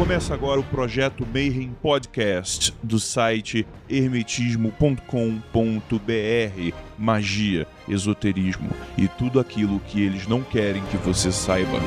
Começa agora o projeto Mayhem Podcast do site hermetismo.com.br. Magia, esoterismo e tudo aquilo que eles não querem que você saiba.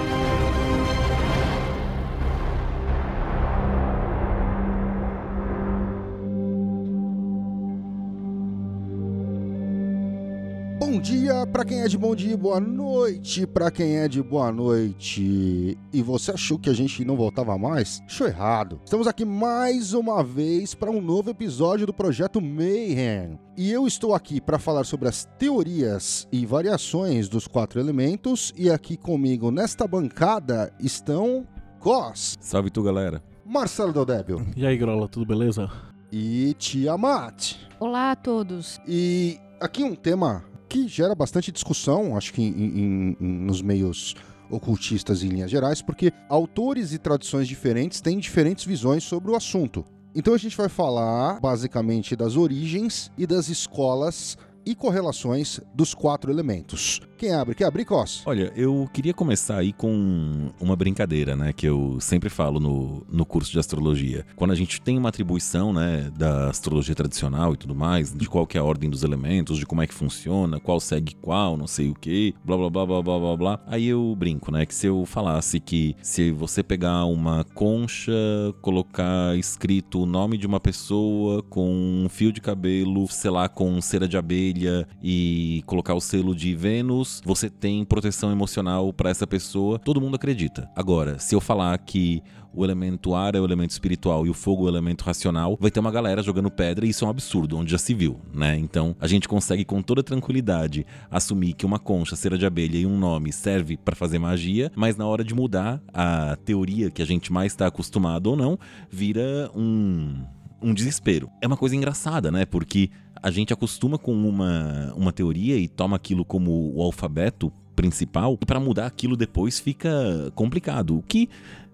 Dia para quem é de bom dia, boa noite para quem é de boa noite. E você achou que a gente não voltava mais? Achou errado. Estamos aqui mais uma vez para um novo episódio do projeto Mayhem. E eu estou aqui para falar sobre as teorias e variações dos quatro elementos. E aqui comigo nesta bancada estão Cos, Salve tu, galera. Marcelo Del Débil E aí, Grola, tudo beleza? e Tiamat. Olá a todos. E aqui um tema que gera bastante discussão, acho que em- em- nos meios ocultistas em linhas gerais, porque autores e tradições diferentes têm diferentes visões sobre o assunto. Então a gente vai falar basicamente das origens e das escolas e correlações dos quatro elementos. Quem abre? Quer abrir, Cos? Olha, eu queria começar aí com uma brincadeira, né? Que eu sempre falo no, no curso de astrologia. Quando a gente tem uma atribuição, né, da astrologia tradicional e tudo mais, de qual que é a ordem dos elementos, de como é que funciona, qual segue qual, não sei o que, blá blá blá blá blá blá blá. Aí eu brinco, né? Que se eu falasse que se você pegar uma concha, colocar escrito o nome de uma pessoa com um fio de cabelo, sei lá, com cera de abelha e colocar o selo de Vênus, você tem proteção emocional pra essa pessoa, todo mundo acredita. Agora, se eu falar que o elemento ar é o elemento espiritual e o fogo é o elemento racional, vai ter uma galera jogando pedra e isso é um absurdo, onde já se viu, né? Então, a gente consegue com toda tranquilidade assumir que uma concha, cera de abelha e um nome serve pra fazer magia, mas na hora de mudar a teoria que a gente mais está acostumado ou não, vira um um desespero. É uma coisa engraçada, né? Porque a gente acostuma com uma, uma teoria e toma aquilo como o alfabeto principal, e para mudar aquilo depois fica complicado. O que,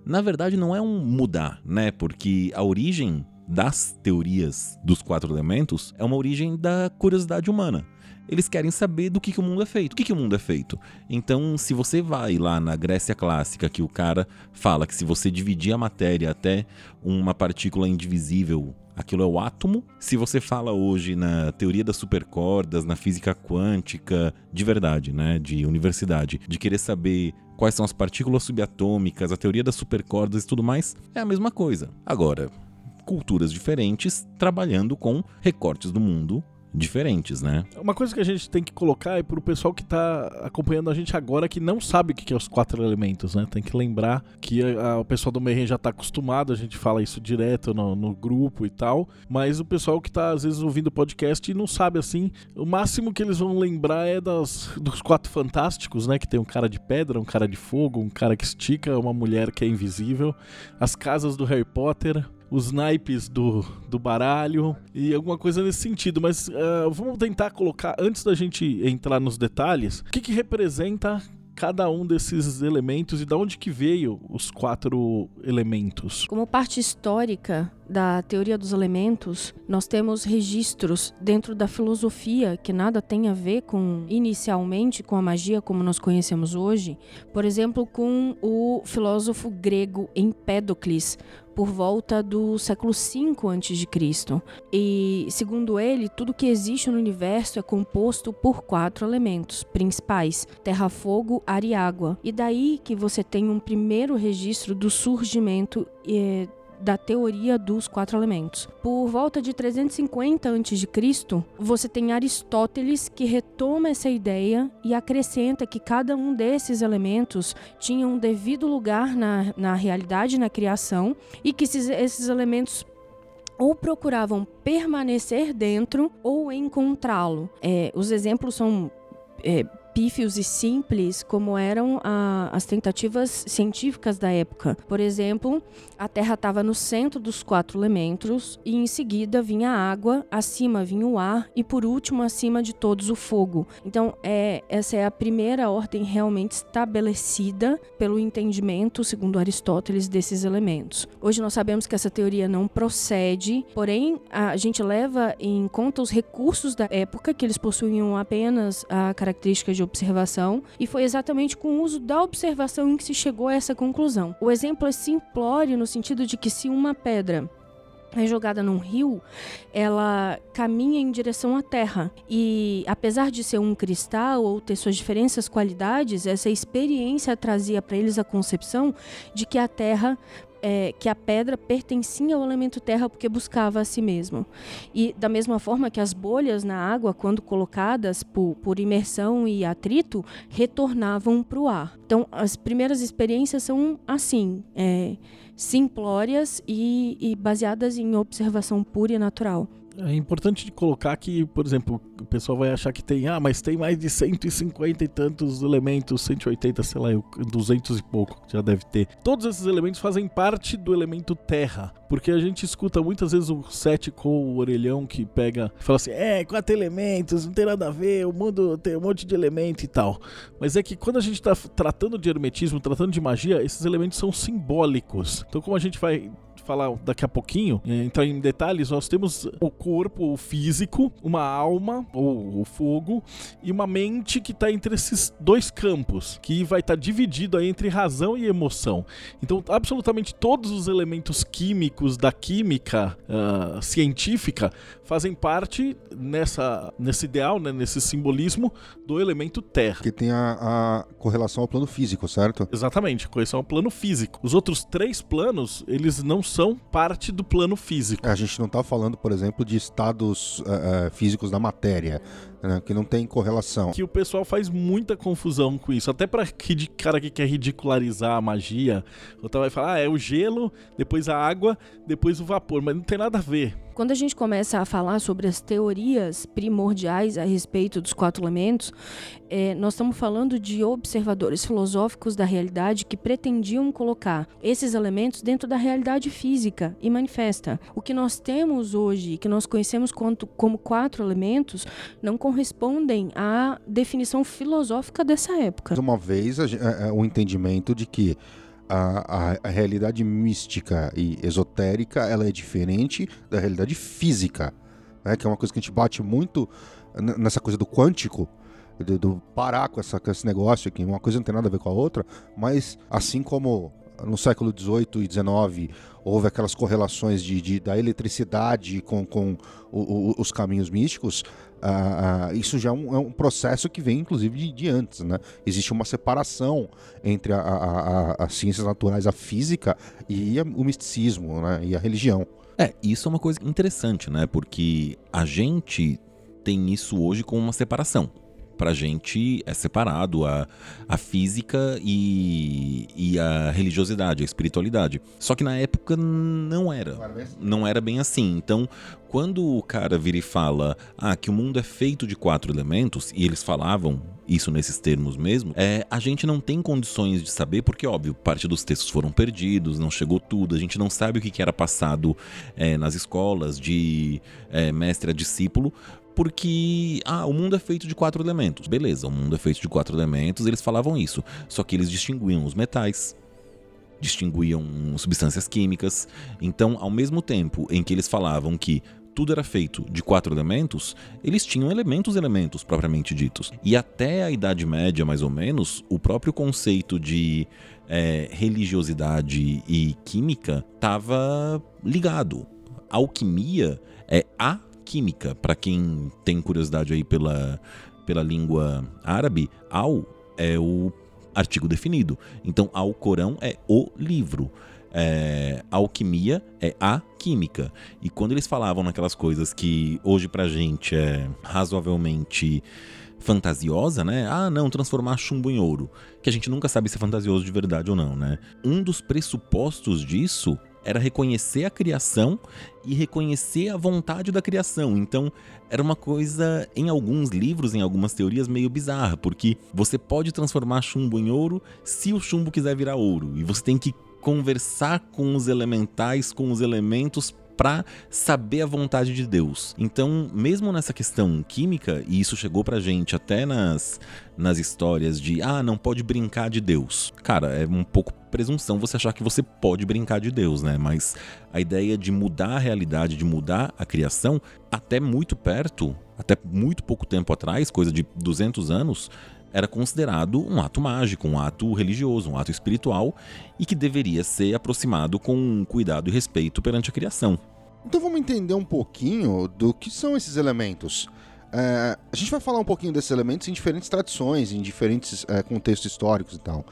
na verdade, não é um mudar, né? Porque a origem das teorias dos quatro elementos é uma origem da curiosidade humana. Eles querem saber do que, que o mundo é feito. O que, que o mundo é feito? Então, se você vai lá na Grécia clássica, que o cara fala que se você dividir a matéria até uma partícula indivisível, aquilo é o átomo. Se você fala hoje na teoria das supercordas, na física quântica, de verdade, né, de universidade, de querer saber quais são as partículas subatômicas, a teoria das supercordas e tudo mais, é a mesma coisa. Agora, culturas diferentes trabalhando com recortes do mundo diferentes, né? Uma coisa que a gente tem que colocar é pro pessoal que tá acompanhando a gente agora que não sabe o que é os quatro elementos, né? Tem que lembrar que a- a- o pessoal do Mayhem já tá acostumado, a gente fala isso direto no, no grupo e tal, mas o pessoal que tá às vezes ouvindo o podcast e não sabe assim, o máximo que eles vão lembrar é das, dos quatro fantásticos, né? Que tem um cara de pedra, um cara de fogo, um cara que estica, uma mulher que é invisível, as casas do Harry Potter, os naipes do, do baralho e alguma coisa nesse sentido. Mas ah, vamos tentar colocar, antes da gente entrar nos detalhes, o que, que representa cada um desses elementos e da onde que veio os quatro elementos. Como parte histórica da teoria dos elementos, nós temos registros dentro da filosofia que nada tem a ver com inicialmente com a magia como nós conhecemos hoje. Por exemplo, com o filósofo grego Empédocles, por volta do século V a.C. E, segundo ele, tudo que existe no universo é composto por quatro elementos principais: terra, fogo, ar e água. E daí que você tem um primeiro registro do surgimento eh, da teoria dos quatro elementos. Por volta de 350 a.C., você tem Aristóteles que retoma essa ideia e acrescenta que cada um desses elementos tinha um devido lugar na, na realidade, na criação, e que esses, esses elementos ou procuravam permanecer dentro ou encontrá-lo. É, os exemplos são é, pífios e simples como eram a, as tentativas científicas da época. Por exemplo, a Terra estava no centro dos quatro elementos e em seguida vinha a água, acima vinha o ar e por último acima de todos o fogo. Então, é, essa é a primeira ordem realmente estabelecida pelo entendimento, segundo Aristóteles, desses elementos. Hoje nós sabemos que essa teoria não procede, porém a gente leva em conta os recursos da época, que eles possuíam apenas a característica de de observação, e foi exatamente com o uso da observação em que se chegou a essa conclusão. O exemplo é simplório no sentido de que se uma pedra é jogada num rio, ela caminha em direção à Terra. E apesar de ser um cristal ou ter suas diferentes qualidades, essa experiência trazia para eles a concepção de que a Terra é, que a pedra pertencia ao elemento terra porque buscava a si mesmo. E da mesma forma que as bolhas na água, quando colocadas por, por imersão e atrito, retornavam para o ar. Então, as primeiras experiências são assim. É, simplórias e, e baseadas em observação pura e natural. É importante colocar que, por exemplo, o pessoal vai achar que tem, ah, mas tem mais de 150 e tantos elementos, 180, sei lá, 200 e pouco, já deve ter. Todos esses elementos fazem parte do elemento terra, porque a gente escuta muitas vezes o cético ou o orelhão que pega fala assim: é, quatro elementos, não tem nada a ver, o mundo tem um monte de elemento e tal. Mas é que quando a gente está tratando de hermetismo, tratando de magia, esses elementos são simbólicos. Então, como a gente vai falar daqui a pouquinho, é, entrar em detalhes, nós temos o corpo o físico, uma alma, ou o fogo, e uma mente que está entre esses dois campos, que vai estar tá dividido aí entre razão e emoção. Então, absolutamente todos os elementos químicos da química uh, científica fazem parte nessa, nesse ideal, né, nesse simbolismo do elemento terra. Que tem a, a correlação ao plano físico, certo? Exatamente, correlação ao plano físico. Os outros três planos, eles não são parte do plano físico. A gente não está falando, por exemplo, de estados uh, físicos da matéria né, que não tem correlação. Que o pessoal faz muita confusão com isso. Até para cara que quer ridicularizar a magia, o vai falar, ah, é o gelo, depois a água, depois o vapor, mas não tem nada a ver. Quando a gente começa a falar sobre as teorias primordiais a respeito dos quatro elementos, é, nós estamos falando de observadores filosóficos da realidade que pretendiam colocar esses elementos dentro da realidade física e manifesta. O que nós temos hoje, que nós conhecemos quanto, como quatro elementos, não correspondem à definição filosófica dessa época. Uma vez, o é, é, entendimento de que a, a, a, realidade mística e esotérica ela é diferente da realidade física, né? que é uma coisa que a gente bate muito nessa coisa do quântico, do, do parar com, essa, com esse negócio aqui, uma coisa não tem nada a ver com a outra, mas assim como no século XVIII e XIX houve aquelas correlações de, de da eletricidade com, com o, o, os caminhos místicos, uh, isso já é um, é um, processo que vem inclusive de, de, antes. Né? Existe uma separação entre a, a, as ciências naturais, a física e o misticismo né? e a religião. É, isso é uma coisa interessante, né? Porque a gente tem isso hoje como uma separação pra gente é separado a, a física e, e a religiosidade, a espiritualidade. Só que na época não era. Não era bem assim. Então, quando o cara vira e fala ah, que o mundo é feito de quatro elementos, e eles falavam isso nesses termos mesmo, é, a gente não tem condições de saber, porque, óbvio, parte dos textos foram perdidos, não chegou tudo, a gente não sabe o que era passado é, nas escolas de é, mestre a discípulo, porque ah, o mundo é feito de quatro elementos. Beleza, o mundo é feito de quatro elementos, eles falavam isso. Só que eles distinguiam os metais, distinguiam substâncias químicas. Então, ao mesmo tempo em que eles falavam que tudo era feito de quatro elementos, eles tinham elementos elementos propriamente ditos. E até a Idade Média, mais ou menos, o próprio conceito de é, religiosidade e química estava ligado. A alquimia é a química. Para quem tem curiosidade aí pela, pela língua árabe, al é o artigo definido. Então, ao Corão é o livro. É, alquimia é a química. E quando eles falavam naquelas coisas que hoje pra gente é razoavelmente fantasiosa, né? Ah, não, transformar chumbo em ouro. Que a gente nunca sabe se é fantasioso de verdade ou não, né? Um dos pressupostos disso era reconhecer a criação e reconhecer a vontade da criação. Então, era uma coisa, em alguns livros, em algumas teorias, meio bizarra, porque você pode transformar chumbo em ouro se o chumbo quiser virar ouro. E você tem que conversar com os elementais, com os elementos para saber a vontade de Deus. Então, mesmo nessa questão química, e isso chegou pra gente até nas, nas histórias de ah, não pode brincar de Deus. Cara, é um pouco presunção você achar que você pode brincar de Deus, né? Mas a ideia de mudar a realidade, de mudar a criação, até muito perto, até muito pouco tempo atrás, coisa de 200 anos, era considerado um ato mágico, um ato religioso, um ato espiritual e que deveria ser aproximado com cuidado e respeito perante a criação. Então vamos entender um pouquinho do que são esses elementos. É, a gente vai falar um pouquinho desses elementos em diferentes tradições, em diferentes é, contextos históricos e tal.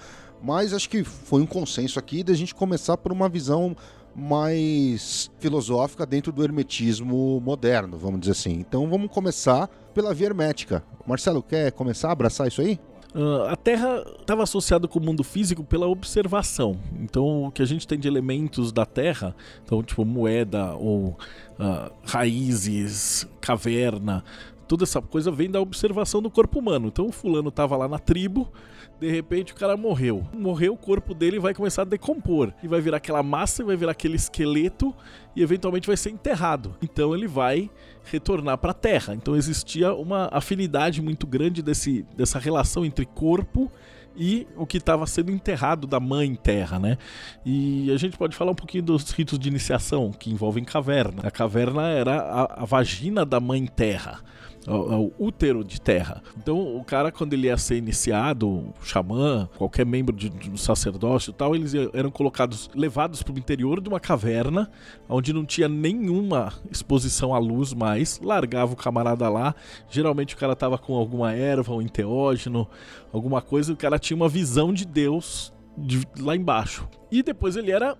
Mas acho que foi um consenso aqui da gente começar por uma visão mais filosófica dentro do hermetismo moderno, vamos dizer assim. Então vamos começar pela via hermética. Marcelo, quer começar a abraçar isso aí? Uh, a Terra estava associada com o mundo físico pela observação. Então, o que a gente tem de elementos da Terra, então, tipo moeda ou uh, raízes, caverna, toda essa coisa vem da observação do corpo humano. Então, o fulano estava lá na tribo, de repente o cara morreu. Morreu, o corpo dele vai começar a decompor. E vai virar aquela massa, vai virar aquele esqueleto e eventualmente vai ser enterrado. Então ele vai retornar para a Terra. Então existia uma afinidade muito grande desse, dessa relação entre corpo e o que estava sendo enterrado da mãe terra, né? E a gente pode falar um pouquinho dos ritos de iniciação que envolvem caverna. A caverna era a, a vagina da mãe terra ao, útero de terra. Então, o cara, quando ele ia ser iniciado, o xamã, qualquer membro de, de um sacerdócio e tal, eles eram colocados, levados para o interior de uma caverna, onde não tinha nenhuma exposição à luz mais, largava o camarada lá. Geralmente o cara tava com alguma erva, um enteógeno, alguma coisa, e o cara tinha uma visão de Deus de, lá embaixo. E depois ele era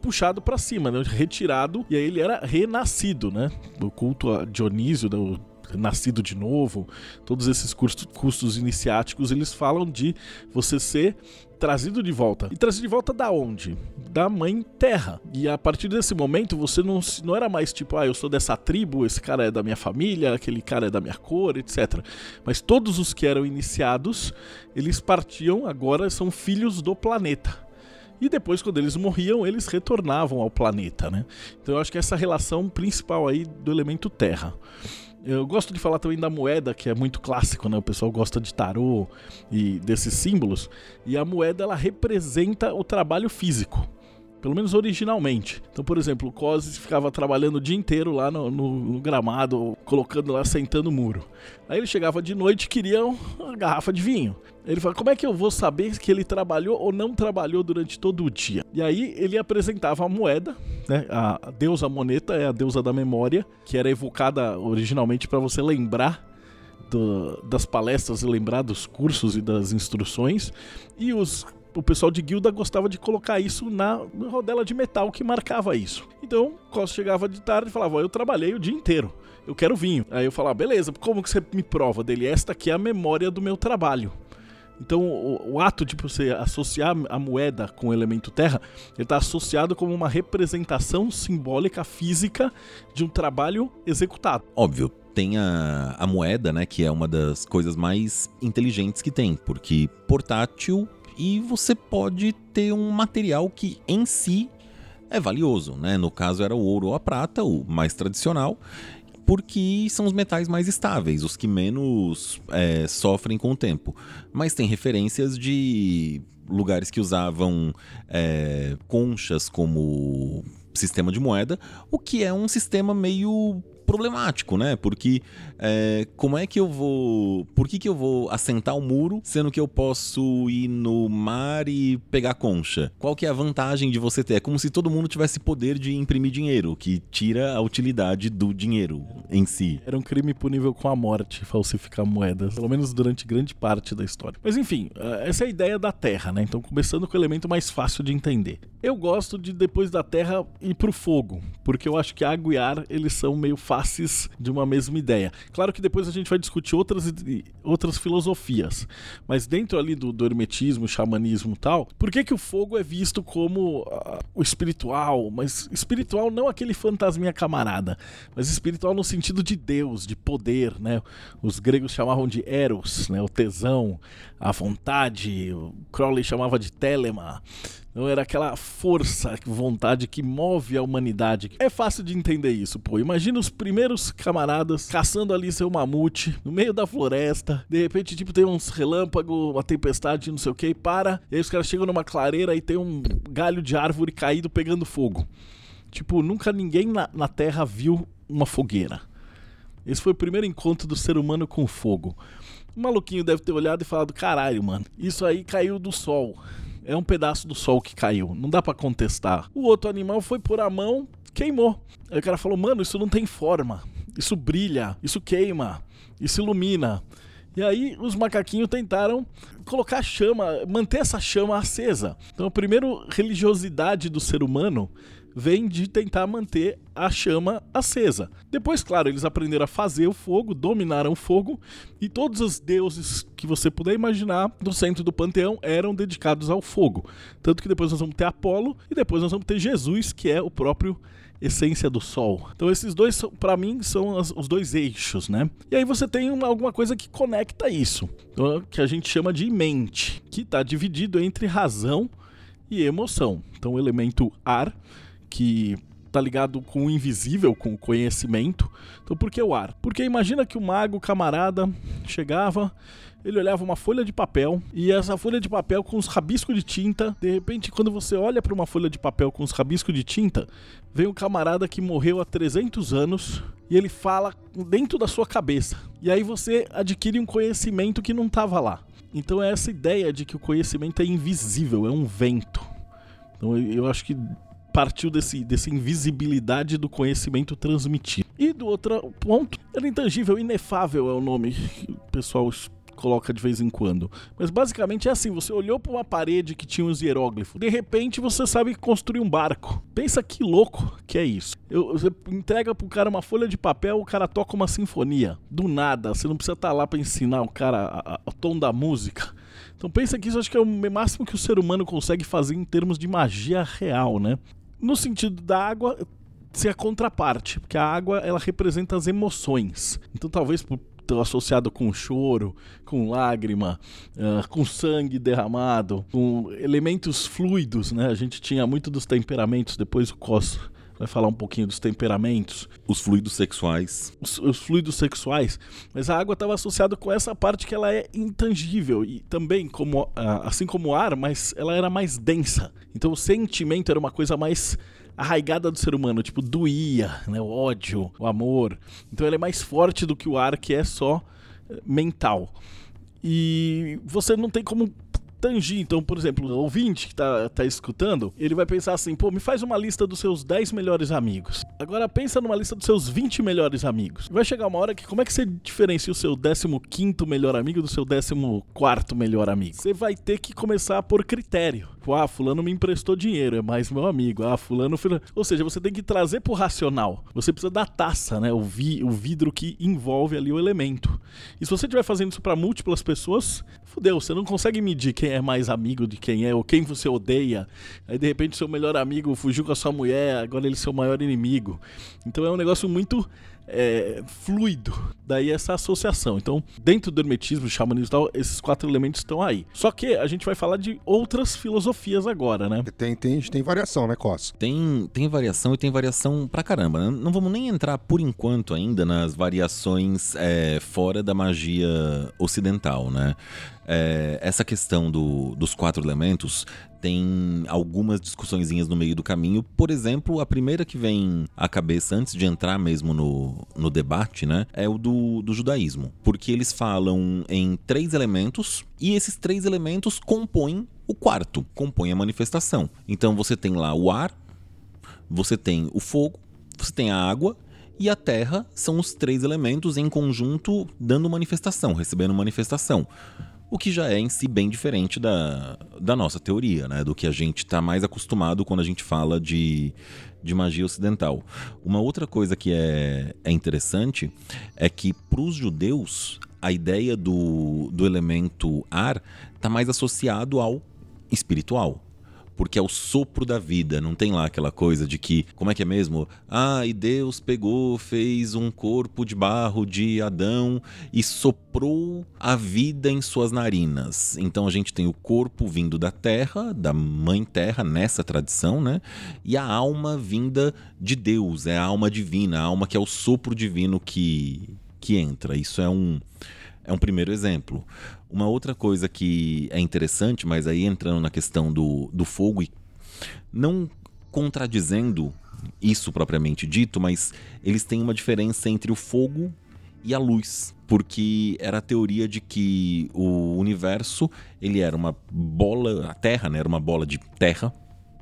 puxado para cima, né? retirado, e aí ele era renascido, né? O culto a Dionísio, do nascido de novo, todos esses custos, custos iniciáticos, eles falam de você ser trazido de volta. E trazido de volta da onde? Da mãe terra. E a partir desse momento você não, não era mais tipo, ah, eu sou dessa tribo, esse cara é da minha família, aquele cara é da minha cor, etc. Mas todos os que eram iniciados, eles partiam, agora são filhos do planeta. E depois, quando eles morriam, eles retornavam ao planeta, né? Então eu acho que essa relação principal aí do elemento terra. Eu gosto de falar também da moeda, que é muito clássico, né? O pessoal gosta de tarô e desses símbolos. E a moeda ela representa o trabalho físico. Pelo menos originalmente. Então, por exemplo, o Cosses ficava trabalhando o dia inteiro lá no, no, no, gramado, colocando lá, sentando o muro. Aí ele chegava de noite e queria uma garrafa de vinho. Ele fala: Como é que eu vou saber que ele trabalhou ou não trabalhou durante todo o dia? E aí ele apresentava a moeda, né? A deusa moneta é a deusa da memória, que era evocada originalmente para você lembrar do, das palestras lembrar dos cursos e das instruções. E os o pessoal de guilda gostava de colocar isso na rodela de metal que marcava isso. Então, Costa chegava de tarde e falava: Eu trabalhei o dia inteiro, eu quero vinho. Aí eu falava: Beleza, como que você me prova dele? Esta aqui é a memória do meu trabalho. Então, o, o, ato de você associar a moeda com o elemento terra, ele está associado como uma representação simbólica física de um trabalho executado. Óbvio, tem a, a moeda, né, que é uma das coisas mais inteligentes que tem, porque portátil e você pode ter um material que em si é valioso, né? No caso era o ouro ou a prata, o mais tradicional, porque são os metais mais estáveis, os que menos é, sofrem com o tempo. Mas tem referências de lugares que usavam é, conchas como sistema de moeda, o que é um sistema meio problemático, né? Porque é, como é que eu vou. Por que, que eu vou assentar o um muro, sendo que eu posso ir no mar e pegar concha? Qual que é a vantagem de você ter? É como se todo mundo tivesse poder de imprimir dinheiro, que tira a utilidade do dinheiro em si. Era um crime punível com a morte falsificar moedas, pelo menos durante grande parte da história. Mas enfim, é, essa é a ideia da Terra, né? Então, começando com o elemento mais fácil de entender. Eu gosto de depois da Terra ir pro fogo, porque eu acho que água e ar eles são meio faces de uma mesma ideia. Claro que depois a gente vai discutir outras, outras filosofias, mas dentro ali do, do hermetismo, xamanismo e tal, por que, que o fogo é visto como uh, o espiritual? Mas espiritual não aquele fantasminha camarada, mas espiritual no sentido de Deus, de poder, né? Os gregos chamavam de eros, né? O tesão, a vontade, o Crowley chamava de telema. Então era aquela força, vontade que move a humanidade. É fácil de entender isso, pô. Imagina os primeiros camaradas caçando ali seu mamute no meio da floresta. De repente, tipo, tem uns relâmpagos, uma tempestade, não sei o que, para. E aí os caras chegam numa clareira e tem um galho de árvore caído pegando fogo. Tipo, nunca ninguém na, na Terra viu uma fogueira. Esse foi o primeiro encontro do ser humano com fogo. O maluquinho deve ter olhado e falado: caralho, mano, isso aí caiu do sol. É um pedaço do sol que caiu. Não dá para contestar. O outro animal foi por a mão, queimou. Aí o cara falou: mano, isso não tem forma. Isso brilha, isso queima, isso ilumina. E aí os macaquinhos tentaram colocar chama, manter essa chama acesa. Então, a primeira religiosidade do ser humano vem de tentar manter a chama acesa. Depois, claro, eles aprenderam a fazer o fogo, dominaram o fogo, e todos os deuses que você puder imaginar no centro do panteão eram dedicados ao fogo. Tanto que depois nós vamos ter Apolo e depois nós vamos ter Jesus, que é o próprio essência do Sol. Então esses dois, para mim, são os dois eixos, né? E aí você tem uma, alguma coisa que conecta isso, então, que a gente chama de mente, que está dividido entre razão e emoção. Então o elemento ar que tá ligado com o invisível, com o conhecimento. Então por que o ar? Porque imagina que o mago camarada chegava, ele olhava uma folha de papel e essa folha de papel com os rabiscos de tinta, de repente quando você olha para uma folha de papel com os rabiscos de tinta, vem um camarada que morreu há 300 anos e ele fala dentro da sua cabeça. E aí você adquire um conhecimento que não estava lá. Então é essa ideia de que o conhecimento é invisível, é um vento. Então eu acho que partiu desse, dessa invisibilidade do conhecimento transmitido. E do outro ponto, era intangível, inefável é o nome que o pessoal coloca de vez em quando. Mas basicamente é assim: você olhou para uma parede que tinha uns hieróglifos, de repente você sabe construir um barco. Pensa que louco que é isso. Eu, você entrega pro cara uma folha de papel, o cara toca uma sinfonia. Do nada, você não precisa estar tá lá para ensinar o cara o tom da música. Então pensa que isso acho que é o máximo que o ser humano consegue fazer em termos de magia real, né? No sentido da água, ser a contraparte, porque a água ela representa as emoções. Então talvez por associado com choro, com lágrima, uh, com sangue derramado, com elementos fluidos, né? A gente tinha muito dos temperamentos, depois o Cos vai falar um pouquinho dos temperamentos. Os fluidos sexuais. Os, os fluidos sexuais. Mas a água estava associada com essa parte que ela é intangível e também, como, assim como o ar, mas ela era mais densa. Então o sentimento era uma coisa mais arraigada do ser humano, tipo doía, né, o ódio, o amor. Então ele é mais forte do que o ar que é só eh, mental. E você não tem como tangir. Então, por exemplo, o ouvinte que tá, tá escutando, ele vai pensar assim: pô, me faz uma lista dos seus 10 melhores amigos. Agora pensa numa lista dos seus 20 melhores amigos. Vai chegar uma hora que como é que você diferencia o seu 15 melhor amigo do seu 14 melhor amigo? Você vai ter que começar por critério. Ah, fulano me emprestou dinheiro, é mais meu amigo. Ah, fulano... Ou seja, você tem que trazer pro racional. Você precisa da taça, né? O, vi, o vidro que envolve ali o elemento. E se você estiver fazendo isso para múltiplas pessoas, fudeu, você não consegue medir quem é mais amigo de quem é, ou quem você odeia. Aí de repente seu melhor amigo fugiu com a sua mulher, agora ele é seu maior inimigo. Então é um negócio muito é, fluido. Daí essa associação. Então, dentro do hermetismo, xamanismo e tal, esses quatro elementos estão aí. Só que a gente vai falar de outras filosofias agora, né? Tem, tem, tem variação, né, Cos? Tem, tem variação e tem variação pra caramba. Né? Não vamos nem entrar por enquanto ainda nas variações é, fora da magia ocidental, né? É, essa questão do, dos quatro elementos tem algumas discussõezinhas no meio do caminho. Por exemplo, a primeira que vem à cabeça antes de entrar mesmo no, no debate, né, é o do, do judaísmo. Porque eles falam em três elementos e esses três elementos compõem o quarto, compõem a manifestação. Então você tem lá o ar, você tem o fogo, você tem a água e a terra são os três elementos em conjunto dando manifestação, recebendo manifestação o que já é em si bem diferente da, da nossa teoria, né? Do que a gente está mais acostumado quando a gente fala de, de magia ocidental. Uma outra coisa que é, é interessante é que para os judeus a ideia do, do elemento ar está mais associado ao espiritual porque é o sopro da vida. Não tem lá aquela coisa de que, como é que é mesmo? Ah, e Deus pegou, fez um corpo de barro de Adão e soprou a vida em suas narinas. Então a gente tem o corpo vindo da terra, da mãe terra, nessa tradição, né? E a alma vinda de Deus, é a alma divina, a alma que é o sopro divino que, que entra. Isso é um é um primeiro exemplo. Uma outra coisa que é interessante, mas aí entrando na questão do, do fogo e não contradizendo isso propriamente dito, mas eles têm uma diferença entre o fogo e a luz, porque era a teoria de que o universo ele era uma bola, a Terra né, era uma bola de terra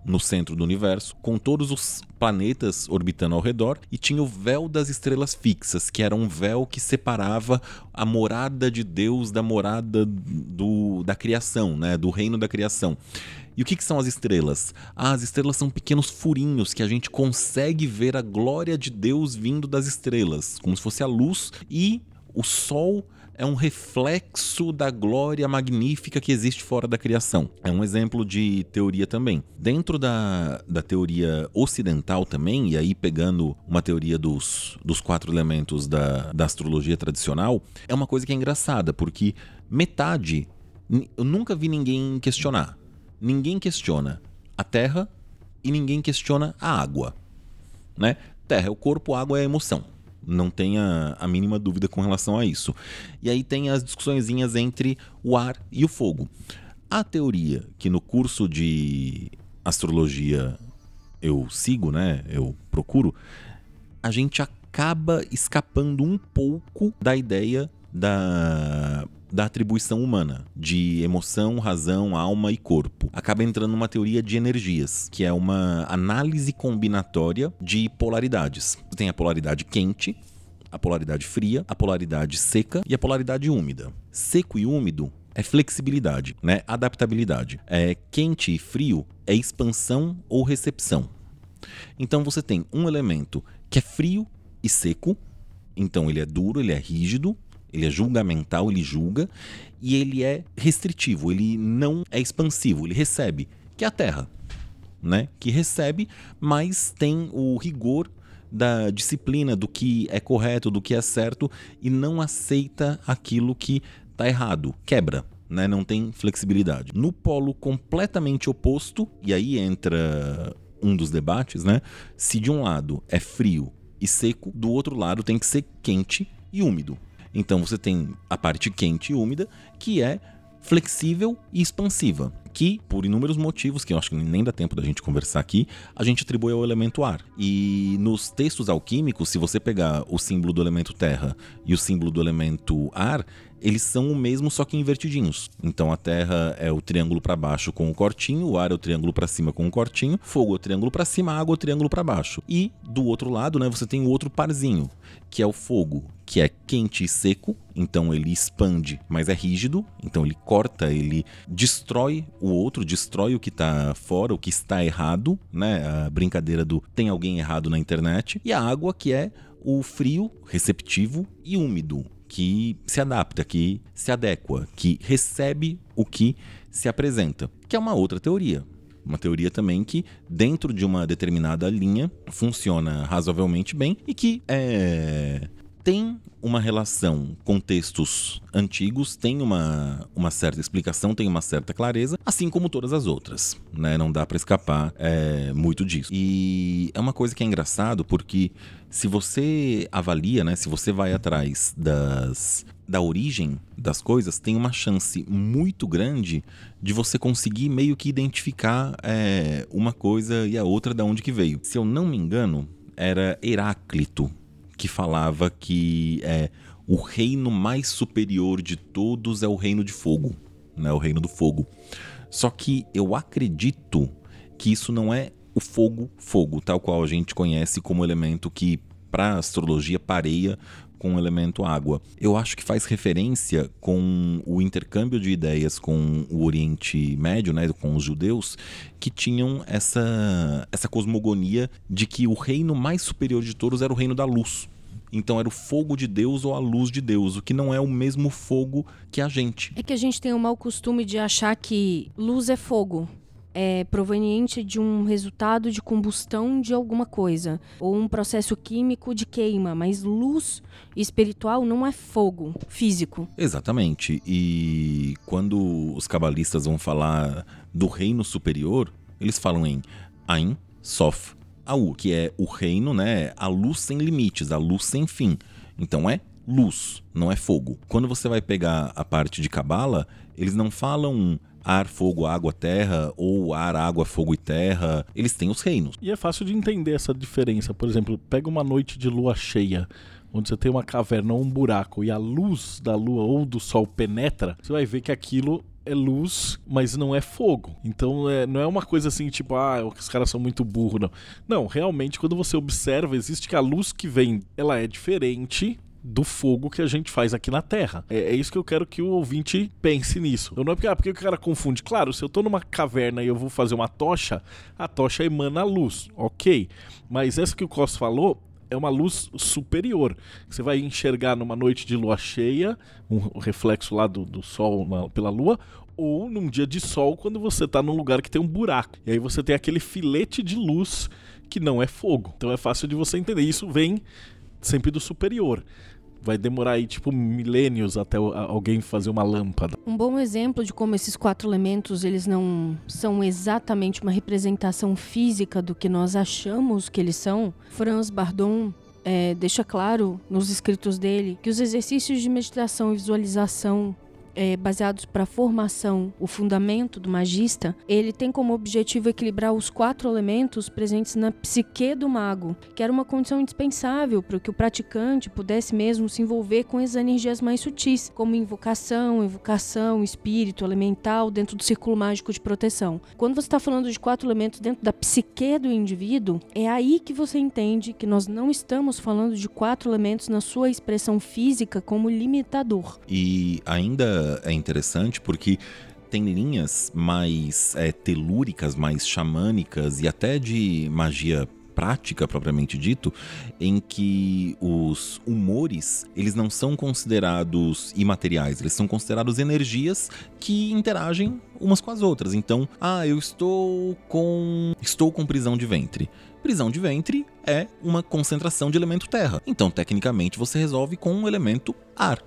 no centro do universo, com todos os planetas orbitando ao redor, e tinha o véu das estrelas fixas, que era um véu que separava a morada de Deus da morada do, da criação, né, do reino da criação. E o que, que, são as estrelas? Ah, as estrelas são pequenos furinhos que a gente consegue ver a glória de Deus vindo das estrelas, como se fosse a luz, e o Sol é um reflexo da glória magnífica que existe fora da criação. É um exemplo de teoria também. Dentro da, da teoria ocidental também, e aí pegando uma teoria dos, dos quatro elementos da, da astrologia tradicional, é uma coisa que é engraçada, porque metade eu nunca vi ninguém questionar. Ninguém questiona a terra e ninguém questiona a água. Né? Terra é o corpo, água é a emoção não tenha a mínima dúvida com relação a isso. E aí tem as discussõezinhas entre o ar e o fogo. A teoria que no curso de astrologia eu sigo, né? Eu procuro, a gente acaba escapando um pouco da ideia da da atribuição humana, de emoção, razão, alma e corpo. Acaba entrando numa teoria de energias, que é uma análise combinatória de polaridades. Tem a polaridade quente, a polaridade fria, a polaridade seca e a polaridade úmida. Seco e úmido é flexibilidade, né? Adaptabilidade. É quente e frio é expansão ou recepção. Então você tem um elemento que é frio e seco, então ele é duro, ele é rígido, ele é julgamental, ele julga, e ele é restritivo, ele não é expansivo, ele recebe, que é a Terra, né? Que recebe, mas tem o rigor da disciplina do que é correto, do que é certo e não aceita aquilo que está errado, quebra. Né, não tem flexibilidade. No polo completamente oposto, e aí entra um dos debates, né? Se de um lado é frio e seco, do outro lado tem que ser quente e úmido. Então você tem a parte quente e úmida, que é flexível e expansiva, que, por inúmeros motivos, que eu acho que nem dá tempo da gente conversar aqui, a gente atribui ao elemento ar. E nos textos alquímicos, se você pegar o símbolo do elemento terra e o símbolo do elemento ar, eles são o mesmo, só que invertidinhos. Então a terra é o triângulo para baixo com o cortinho, o ar é o triângulo para cima com o cortinho, fogo é o triângulo para cima, água é o triângulo para baixo. E do outro lado, né, você tem o outro parzinho, que é o fogo, que é quente e seco, então ele expande, mas é rígido, então ele corta, ele destrói o outro, destrói o que está fora, o que está errado, né? A brincadeira do tem alguém errado na internet. E a água, que é o frio, receptivo e úmido, que se adapta, que se adequa, que recebe o que se apresenta, que é uma outra teoria. Uma teoria também que, dentro de uma determinada linha, funciona razoavelmente bem e que é, tem uma relação com textos antigos, tem uma, uma certa explicação, tem uma certa clareza, assim como todas as outras, né? Não dá para escapar é, muito disso. E é uma coisa que é engraçado porque se você avalia, né? Se você vai atrás das da origem das coisas, tem uma chance muito grande de você conseguir meio que identificar é, uma coisa e a outra da onde que veio. Se eu não me engano, era Heráclito que falava que é, o reino mais superior de todos é o reino de fogo, né? O reino do fogo. Só que eu acredito que isso não é o fogo, fogo, tal qual a gente conhece como elemento que para astrologia pareia com o elemento água. Eu acho que faz referência com o intercâmbio de ideias com o Oriente Médio, né, com os judeus, que tinham essa, essa cosmogonia de que o reino mais superior de todos era o reino da luz. Então era o fogo de Deus ou a luz de Deus, o que não é o mesmo fogo que a gente. É que a gente tem o mau costume de achar que luz é fogo é proveniente de um resultado de combustão de alguma coisa, ou um processo químico de queima, mas luz espiritual não é fogo físico. Exatamente. E quando os cabalistas vão falar do reino superior, eles falam em Ain, Sof, Au, que é o reino, né? A luz sem limites, a luz sem fim. Então é luz, não é fogo. Quando você vai pegar a parte de cabala, eles não falam ar, fogo, água, terra, ou ar, água, fogo e terra. Eles têm os reinos. E é fácil de entender essa diferença. Por exemplo, pega uma noite de lua cheia. onde você tem uma caverna ou um buraco e a luz da lua ou do sol penetra, você vai ver que aquilo é luz, mas não é fogo. Então é, não é uma coisa assim, tipo, ah, os caras são muito burros, não. Não, realmente, quando você observa, existe que a luz que vem, ela é diferente do fogo que a gente faz aqui na Terra. É, é, isso que eu quero que o ouvinte pense nisso. Eu não é porque, ah, porque o cara confunde. Claro, se eu tô numa caverna e eu vou fazer uma tocha, a tocha emana luz, ok. Mas essa que o Costa falou é uma luz superior. Você vai enxergar numa noite de lua cheia, um reflexo lá do, do sol na, pela lua, ou num dia de sol quando você está num lugar que tem um buraco. E aí você tem aquele filete de luz que não é fogo. Então é fácil de você entender. Isso vem sempre do superior vai demorar aí tipo milênios até alguém fazer uma lâmpada. Um bom exemplo de como esses quatro elementos eles não são exatamente uma representação física do que nós achamos que eles são. Franz Bardon é, deixa claro nos escritos dele que os exercícios de meditação e visualização é, baseados para a formação, o fundamento do magista, ele tem como objetivo equilibrar os quatro elementos presentes na psique do mago, que era uma condição indispensável para que o praticante pudesse mesmo se envolver com as energias mais sutis, como invocação, evocação, espírito, elemental, dentro do círculo mágico de proteção. Quando você está falando de quatro elementos dentro da psique do indivíduo, é aí que você entende que nós não estamos falando de quatro elementos na sua expressão física como limitador. E ainda é interessante porque tem linhas mais é, telúricas, mais xamânicas e até de magia prática propriamente dito, em que os humores, eles não são considerados imateriais, eles são considerados energias que interagem umas com as outras. Então, ah, eu estou com estou com prisão de ventre. Prisão de ventre é uma concentração de elemento terra. Então, tecnicamente, você resolve com um elemento ar.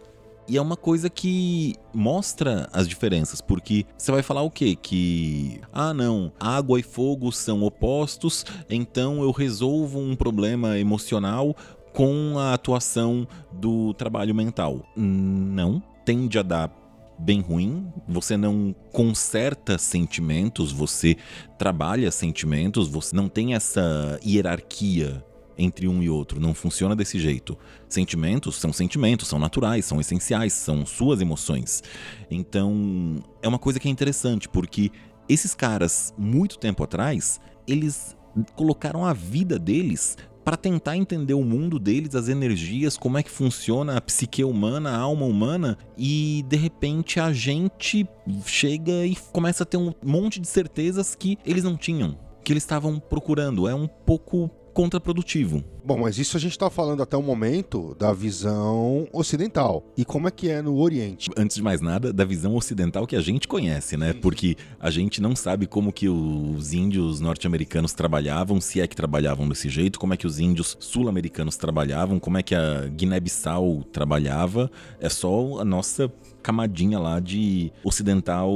E é uma coisa que mostra as diferenças, porque você vai falar o quê? Que, ah, não, água e fogo são opostos, então eu resolvo um problema emocional com a atuação do trabalho mental. Não, tende a dar bem ruim, você não conserta sentimentos, você trabalha sentimentos, você não tem essa hierarquia entre um e outro. Não funciona desse jeito. Sentimentos são sentimentos, são naturais, são essenciais, são suas emoções. Então, é uma coisa que é interessante, porque esses caras, muito tempo atrás, eles colocaram a vida deles para tentar entender o mundo deles, as energias, como é que funciona a psique humana, a alma humana, e de repente a gente chega e começa a ter um monte de certezas que eles não tinham, que eles estavam procurando. É um pouco contraprodutivo. Bom, mas isso a gente está falando até o momento da visão ocidental. E como é que é no Oriente? Antes de mais nada, da visão ocidental que a gente conhece, né? Porque a gente não sabe como que os índios norte-americanos trabalhavam, se é que trabalhavam desse jeito, como é que os índios sul-americanos trabalhavam, como é que a Guiné-Bissau trabalhava. É só a nossa camadinha lá de ocidental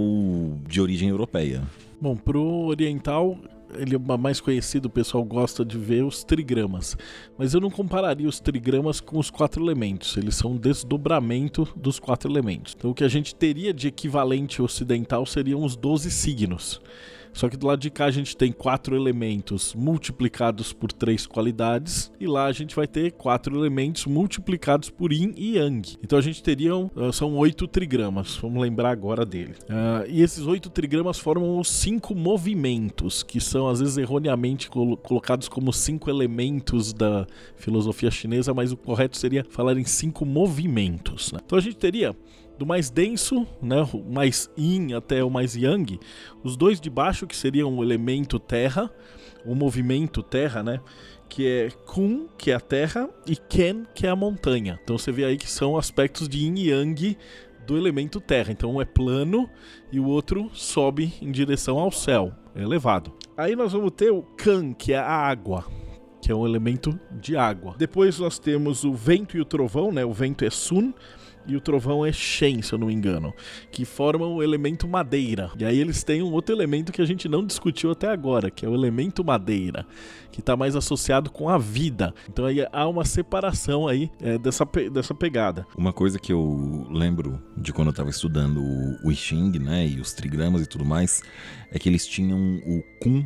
de origem europeia. Bom, pro oriental, ele é mais conhecido, o pessoal gosta de ver os trigramas. Mas eu não compararia os trigramas com os quatro elementos. Eles são um desdobramento dos quatro elementos. Então o que a gente teria de equivalente ocidental seriam os 12 signos. Só que do lado de cá a gente tem quatro elementos multiplicados por três qualidades, e lá a gente vai ter quatro elementos multiplicados por yin e yang. Então a gente teria uh, são oito trigramas, vamos lembrar agora dele. Uh, e esses oito trigramas formam os cinco movimentos, que são às vezes erroneamente col colocados como cinco elementos da filosofia chinesa, mas o correto seria falar em cinco movimentos. Né? Então a gente teria do mais denso, né, o mais yin até o mais yang, os dois de baixo que seriam o elemento terra, o movimento terra, né, que é kun, que é a terra, e ken, que é a montanha. Então você vê aí que são aspectos de yin e yang do elemento terra. Então um é plano e o outro sobe em direção ao céu, é elevado. Aí nós vamos ter o kan, que é a água, que é um elemento de água. Depois nós temos o vento e o trovão, né? O vento é sun e o trovão é Shen, se eu não me engano, que formam o elemento madeira. E aí eles têm um outro elemento que a gente não discutiu até agora, que é o elemento madeira, que está mais associado com a vida. Então aí há uma separação aí é, dessa, pe dessa pegada. Uma coisa que eu lembro de quando eu estava estudando o I né, e os trigramas e tudo mais, é que eles tinham o Kun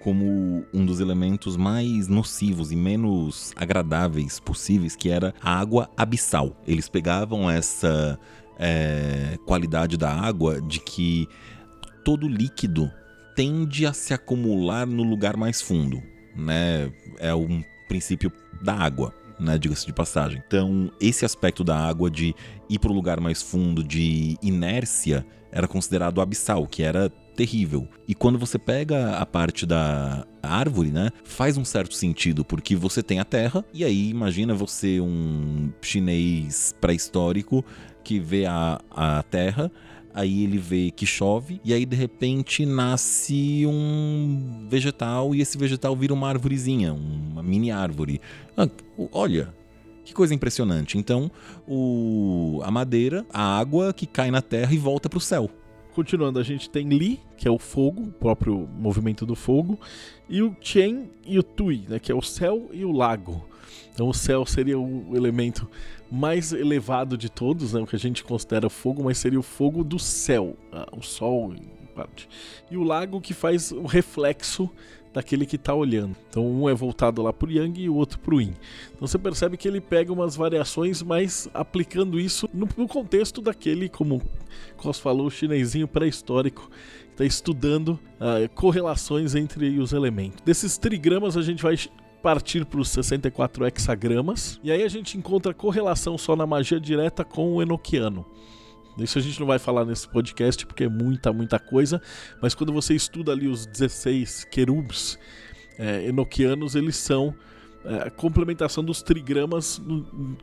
como um dos elementos mais nocivos e menos agradáveis possíveis, que era a água abissal. Eles pegavam essa é, qualidade da água de que todo líquido tende a se acumular no lugar mais fundo, né? É um princípio da água. Né, diga-se de passagem. Então, esse aspecto da água de ir para o lugar mais fundo, de inércia, era considerado abissal, que era terrível. E quando você pega a parte da árvore, né, faz um certo sentido, porque você tem a terra, e aí imagina você, um chinês pré-histórico, que vê a, a terra aí ele vê que chove e aí de repente nasce um vegetal e esse vegetal vira uma árvorezinha, uma mini árvore. Ah, olha, que coisa impressionante. Então, o, a madeira, a água que cai na terra e volta para o céu. Continuando, a gente tem Li, que é o fogo, o próprio movimento do fogo, e o Chen e o Tui, né, que é o céu e o lago. Então o céu seria o elemento mais elevado de todos, né, o que a gente considera fogo, mas seria o fogo do céu, ah, o sol em parte. E o lago que faz o reflexo daquele que está olhando. Então um é voltado lá para o Yang e o outro para o Yin. Então você percebe que ele pega umas variações, mas aplicando isso no, no contexto daquele, como Cos falou, o chinesinho pré-histórico está estudando uh, correlações entre os elementos. Desses trigramas a gente vai partir para os 64 hexagramas. E aí a gente encontra correlação só na magia direta com o Enochiano. Isso a gente não vai falar nesse podcast porque é muita, muita coisa. Mas quando você estuda ali os 16 querubs é, enoquianos, eles são é, a complementação dos trigramas no,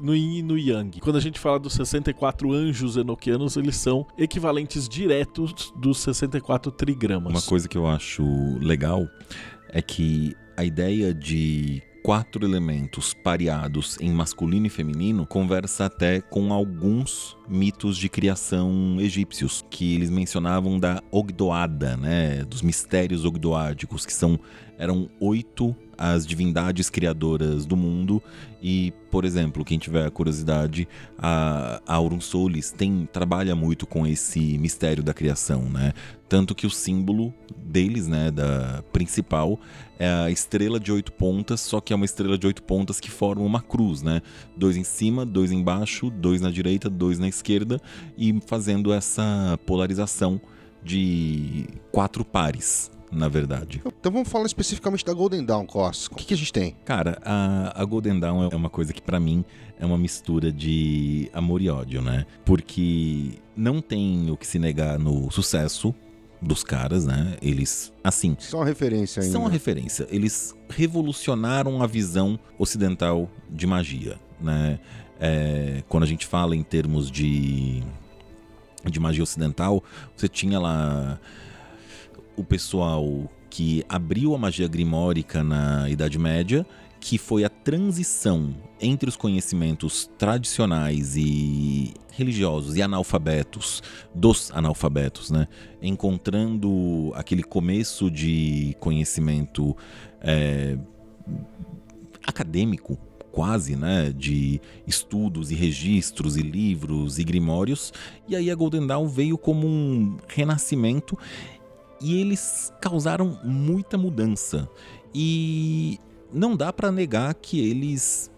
no Yin e no Yang. Quando a gente fala dos 64 anjos enoquianos, eles são equivalentes diretos dos 64 trigramas. Uma coisa que eu acho legal é que a ideia de quatro elementos pareados em masculino e feminino conversa até com alguns mitos de criação egípcios, que eles mencionavam da Ogdoada, né, dos mistérios ogdoádicos, que são eram oito as divindades criadoras do mundo e, por exemplo, quem tiver curiosidade, a, Aurum Solis tem, trabalha muito com esse mistério da criação, né? Tanto que o símbolo deles, né, da principal, é a estrela de oito pontas, só que é uma estrela de oito pontas que forma uma cruz, né? Dois em cima, dois embaixo, dois na direita, dois na esquerda e fazendo essa polarização de quatro pares, na verdade. Então vamos falar especificamente da Golden Dawn, Cos. O que, que a gente tem? Cara, a, a Golden Dawn é uma coisa que para mim é uma mistura de amor e ódio, né? Porque não tem o que se negar no sucesso dos caras, né? Eles, assim. São uma referência ainda. São uma referência. Eles revolucionaram a visão ocidental de magia, né? É, quando a gente fala em termos de, de magia ocidental, você tinha lá o pessoal que abriu a magia grimórica na Idade Média, que foi a transição entre os conhecimentos tradicionais e religiosos e analfabetos, dos analfabetos, né? Encontrando aquele começo de conhecimento é, acadêmico, quase, né, de estudos e registros e livros e grimórios. E aí a Golden Dawn veio como um renascimento e eles causaram muita mudança. E não dá para negar que eles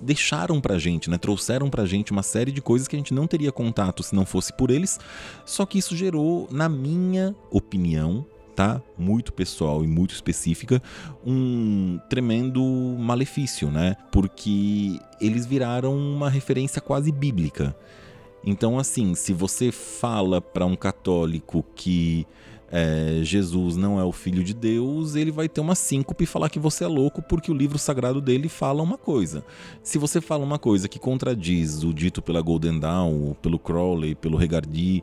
deixaram pra gente, né? Trouxeram pra gente uma série de coisas que a gente não teria contato se não fosse por eles. Só que isso gerou, na minha opinião, tá? Muito pessoal e muito específica, um tremendo malefício, né? Porque eles viraram uma referência quase bíblica. Então, assim, se você fala para um católico que é, Jesus não é o filho de Deus, ele vai ter uma síncope e falar que você é louco porque o livro sagrado dele fala uma coisa. Se você fala uma coisa que contradiz o dito pela Golden Dawn, pelo Crowley, pelo Regardi,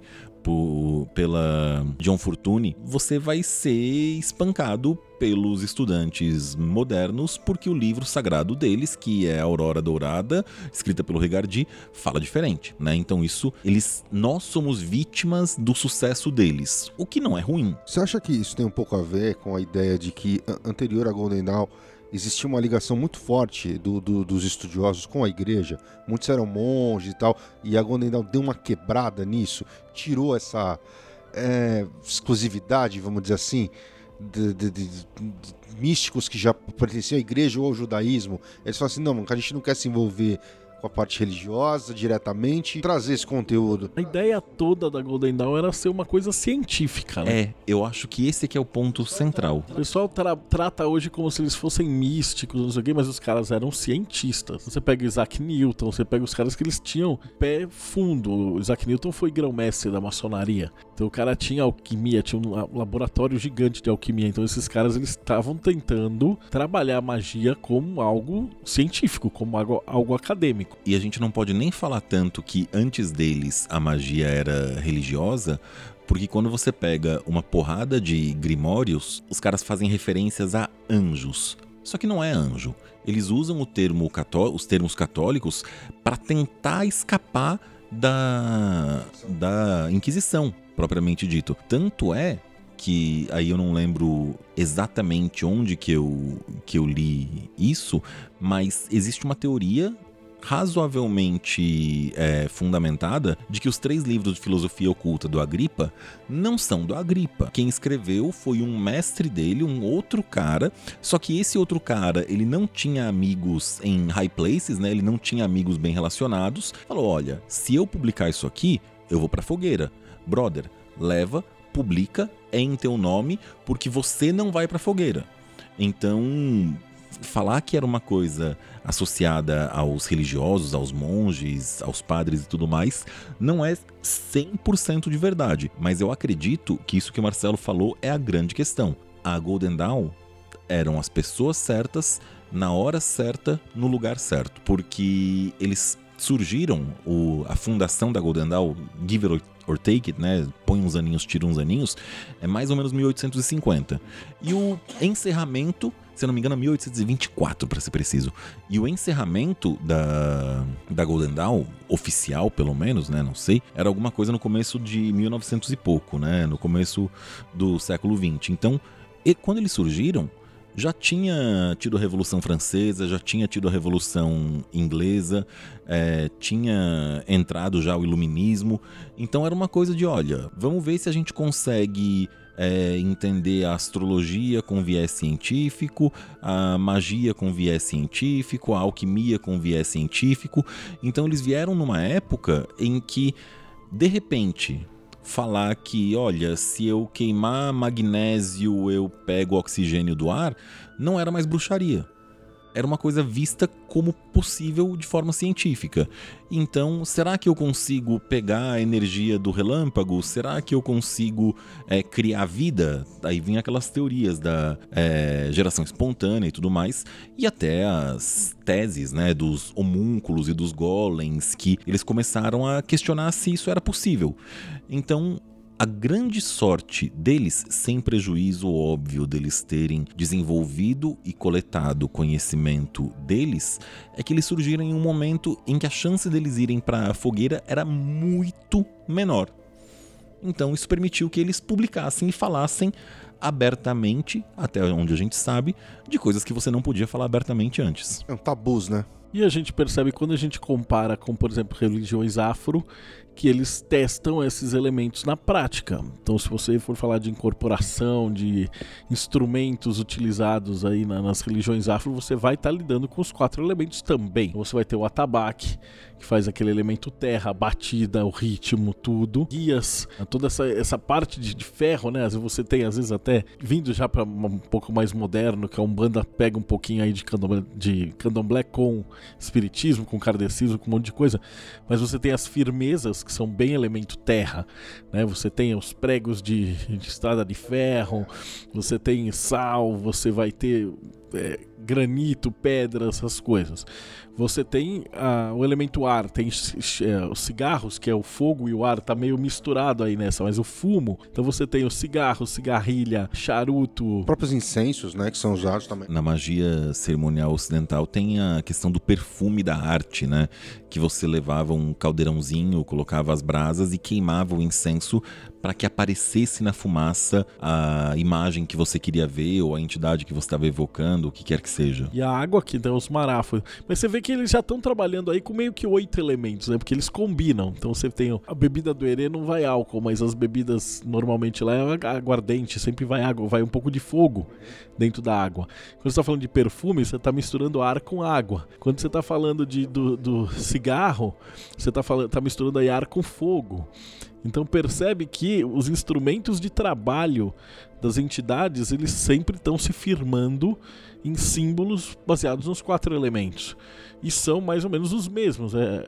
pela John Fortune, você vai ser espancado pelos estudantes modernos, porque o livro sagrado deles, que é a Aurora Dourada, escrita pelo Regardi, fala diferente, né? Então isso, eles, nós somos vítimas do sucesso deles, o que não é ruim. Você acha que isso tem um pouco a ver com a ideia de que anterior a Golden Dawn existia uma ligação muito forte do, do, dos estudiosos com a igreja. Muitos eram monges e tal, e a Golden Dawn deu uma quebrada nisso, tirou essa é, exclusividade, vamos dizer assim, de, de, de, místicos que já pertenciam à igreja ou ao judaísmo. Eles falam assim: não, a gente não quer se envolver com a parte religiosa diretamente, trazer esse conteúdo. A ideia toda da Golden Dawn era ser uma coisa científica, né? É, eu acho que esse aqui é o ponto central. O pessoal tra trata hoje como se eles fossem místicos, não sei o quê, mas os caras eram cientistas. Você pega Isaac Newton, você pega os caras que eles tinham pé fundo. O Isaac Newton foi grão-mestre da maçonaria. Então o cara tinha alquimia, tinha um laboratório gigante de alquimia. Então esses caras eles estavam tentando trabalhar a magia como algo científico, como algo, algo acadêmico. E a gente não pode nem falar tanto que antes deles a magia era religiosa, porque quando você pega uma porrada de grimórios, os caras fazem referências a anjos. Só que não é anjo. Eles usam o termo os termos católicos para tentar escapar da, da Inquisição, propriamente dito. Tanto é que aí eu não lembro exatamente onde que eu, que eu li isso, mas existe uma teoria razoavelmente é, fundamentada de que os três livros de filosofia oculta do Agripa não são do Agripa. Quem escreveu foi um mestre dele, um outro cara, só que esse outro cara, ele não tinha amigos em high places, né? Ele não tinha amigos bem relacionados. Falou: "Olha, se eu publicar isso aqui, eu vou para fogueira. Brother, leva, publica é em teu nome, porque você não vai para fogueira." Então, falar que era uma coisa associada aos religiosos, aos monges, aos padres e tudo mais, não é 100% de verdade. Mas eu acredito que isso que o Marcelo falou é a grande questão. A Golden Dawn eram as pessoas certas, na hora certa, no lugar certo. Porque eles surgiram, o, a fundação da Golden Dawn, Give It or Take It, né? Põe uns aninhos, tira uns aninhos, é mais ou menos 1850. E o encerramento se eu não me engano, 1824, para ser preciso. E o encerramento da, da Golden Dawn, oficial pelo menos, né? Não sei, era alguma coisa no começo de 1900 e pouco, né? No começo do século 20. Então, e, quando eles surgiram, já tinha tido a Revolução Francesa, já tinha tido a Revolução Inglesa, é, tinha entrado já o Iluminismo. Então era uma coisa de: olha, vamos ver se a gente consegue é, entender a astrologia com viés científico, a magia com viés científico, a alquimia com viés científico. Então eles vieram numa época em que, de repente, falar que, olha, se eu queimar magnésio eu pego oxigênio do ar, não era mais bruxaria era uma coisa vista como possível de forma científica. Então, será que eu consigo pegar a energia do relâmpago? Será que eu consigo é, criar vida? Aí vem aquelas teorias da é, geração espontânea e tudo mais, e até as teses né, dos homúnculos e dos golems, que eles começaram a questionar se isso era possível. Então, a grande sorte deles, sem prejuízo óbvio deles terem desenvolvido e coletado conhecimento deles, é que eles surgiram em um momento em que a chance deles irem para a fogueira era muito menor. Então isso permitiu que eles publicassem e falassem abertamente, até onde a gente sabe, de coisas que você não podia falar abertamente antes. É um tabus, né? E a gente percebe quando a gente compara com, por exemplo, religiões afro, que eles testam esses elementos na prática. Então, se você for falar de incorporação, de instrumentos utilizados aí nas religiões afro, você vai estar tá lidando com os quatro elementos também. Você vai ter o atabaque, que faz aquele elemento terra, a batida, o ritmo, tudo. Guias, toda essa, essa parte de, de ferro, né? Às vezes você tem, às vezes até vindo já para um pouco mais moderno, que a Umbanda pega um pouquinho aí de candomblé, de candomblé com espiritismo, com kardecismo, com um monte de coisa. Mas você tem as firmezas, que são bem elemento terra, né? Você tem os pregos de, de estrada de ferro, você tem sal, você vai ter é, granito, pedra, essas coisas. Você tem uh, o elemento ar, tem uh, os cigarros, que é o fogo e o ar, tá meio misturado aí nessa, mas o fumo. Então você tem o cigarro, cigarrilha, charuto. Os próprios incensos, né, que são usados também. Na magia cerimonial ocidental tem a questão do perfume da arte, né? Que você levava um caldeirãozinho, colocava as brasas e queimava o incenso para que aparecesse na fumaça a imagem que você queria ver ou a entidade que você estava evocando, o que quer que seja. E a água que dá os marafos. Mas você vê que eles já estão trabalhando aí com meio que oito elementos, né? Porque eles combinam. Então você tem a bebida do Herê não vai álcool, mas as bebidas normalmente lá é aguardente, sempre vai água, vai um pouco de fogo dentro da água. Quando você está falando de perfume, você está misturando ar com água. Quando você está falando de, do, do cigarro, você está tá misturando ar com fogo. Então percebe que os instrumentos de trabalho das entidades, eles sempre estão se firmando em símbolos baseados nos quatro elementos. E são mais ou menos os mesmos. É,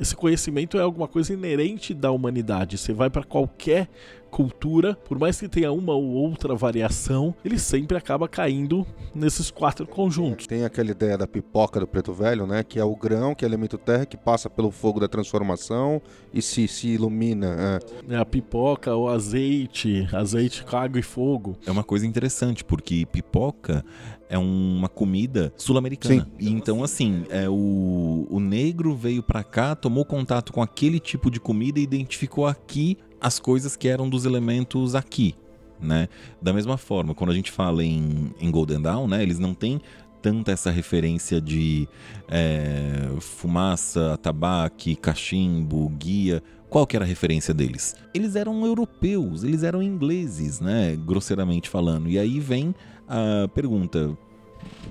esse conhecimento é alguma coisa inerente da humanidade. Você vai para qualquer cultura, por mais que tenha uma ou outra variação, ele sempre acaba caindo nesses quatro conjuntos. Tem aquela ideia da pipoca do preto velho, né? Que é o grão, que é elemento terra, que passa pelo fogo da transformação e se, se ilumina. É. é a pipoca, o azeite, azeite com água e fogo. É uma coisa interessante, porque pipoca é uma comida sul-americana. Então, assim, é o, o negro veio para cá, tomou contato com aquele tipo de comida e identificou aqui as coisas que eram dos elementos aqui, né? Da mesma forma, quando a gente fala em, em Golden Dawn, né? Eles não têm tanta essa referência de é, fumaça, atabaque, cachimbo, guia. Qual que era a referência deles? Eles eram europeus, eles eram ingleses, né? Grosseiramente falando. E aí vem a pergunta: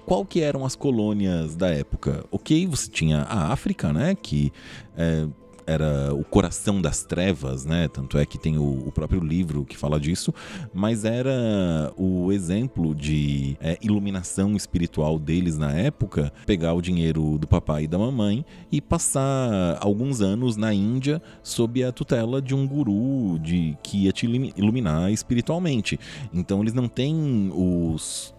qual que eram as colônias da época? Ok, você tinha a África, né? Que é, era o coração das trevas, né? Tanto é que tem o, o próprio livro que fala disso, mas era o exemplo de é, iluminação espiritual deles na época, pegar o dinheiro do papai e da mamãe e passar alguns anos na Índia sob a tutela de um guru de que ia te iluminar espiritualmente. Então eles não têm os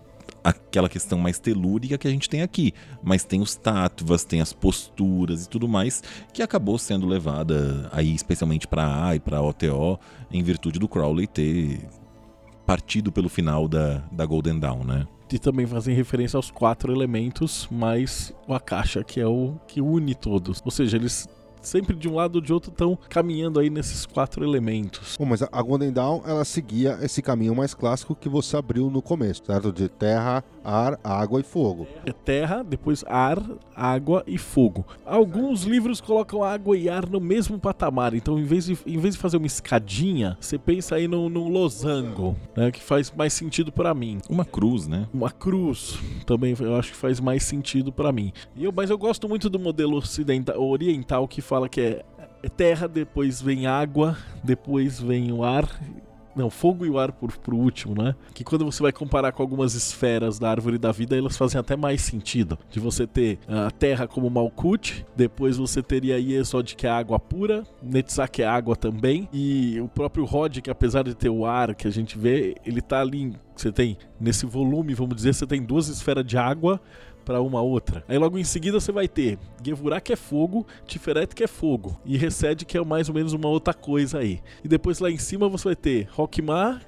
aquela questão mais telúrica que a gente tem aqui, mas tem os tátuas, tem as posturas e tudo mais, que acabou sendo levada aí especialmente para A e para OTO, em virtude do Crowley ter partido pelo final da, da Golden Dawn, né? E também fazem referência aos quatro elementos, mais o Akasha, que é o que une todos. Ou seja, eles sempre de um lado ou de outro estão caminhando aí nesses quatro elementos. Bom, mas a Golden Dawn, ela seguia esse caminho mais clássico que você abriu no começo, certo? De terra, ar, água e fogo. É terra, depois ar, água e fogo. Alguns livros colocam água e ar no mesmo patamar, então em vez de, em vez de fazer uma escadinha, você pensa aí no, no losango, né, que faz mais sentido para mim. Uma cruz, né? Uma cruz também eu acho que faz mais sentido para mim. E eu, mas eu gosto muito do modelo ocidental, oriental que fala que é, é terra, depois vem água, depois vem o ar não, fogo e o ar por, por último, né? Que quando você vai comparar com algumas esferas da árvore da vida, elas fazem até mais sentido. De você ter a terra como Malkuth, depois você teria Yesod, que é água pura, Netzach, que é água também, e o próprio Rod, que apesar de ter o ar que a gente vê, ele tá ali. Você tem, nesse volume, vamos dizer, você tem duas esferas de água para uma outra. Aí logo em seguida você vai ter Gevurah que é fogo, Tiferet que é fogo e Resed que é mais ou menos uma outra coisa aí. E depois lá em cima você vai ter Hokmah,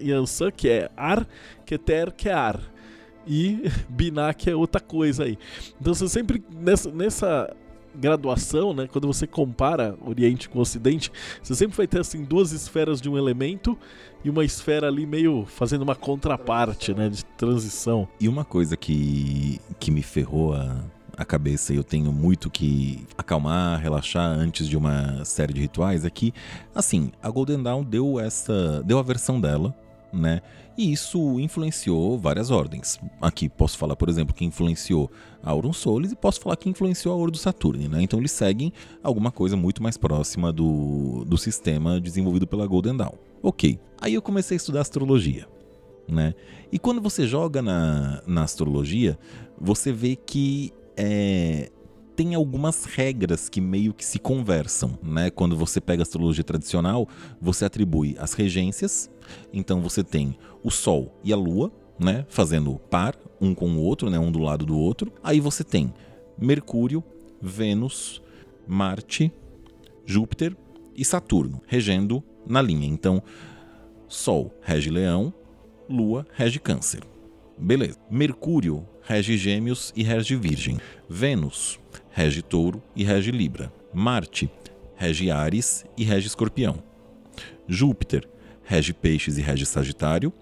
Yansan que é ar, Keter que é ar e Binah que é outra coisa aí. Então você sempre nessa, nessa graduação, né, quando você compara Oriente com Ocidente, você sempre vai ter assim duas esferas de um elemento e uma esfera ali meio fazendo uma contraparte, né, de transição. E uma coisa que, que me ferrou a, a cabeça e eu tenho muito que acalmar, relaxar antes de uma série de rituais é que, assim, a Golden Dawn deu essa, deu a versão dela, né? E isso influenciou várias ordens. Aqui posso falar, por exemplo, que influenciou a Aurum Solis e posso falar que influenciou a Ordo Saturni, né? Então eles seguem alguma coisa muito mais próxima do, do sistema desenvolvido pela Golden Dawn. Ok. Aí eu comecei a estudar astrologia, né? E quando você joga na, na astrologia, você vê que é, tem algumas regras que meio que se conversam, né? Quando você pega a astrologia tradicional, você atribui as regências, então você tem o Sol e a Lua, né? Fazendo par, um com o outro, né? Um do lado do outro. Aí você tem Mercúrio, Vênus, Marte, Júpiter e Saturno, regendo na linha. Então, Sol rege Leão, Lua rege Câncer. Beleza. Mercúrio rege Gêmeos e rege Virgem. Vênus rege Touro e rege Libra. Marte rege Ares e rege Escorpião. Júpiter rege Peixes e rege Sagitário.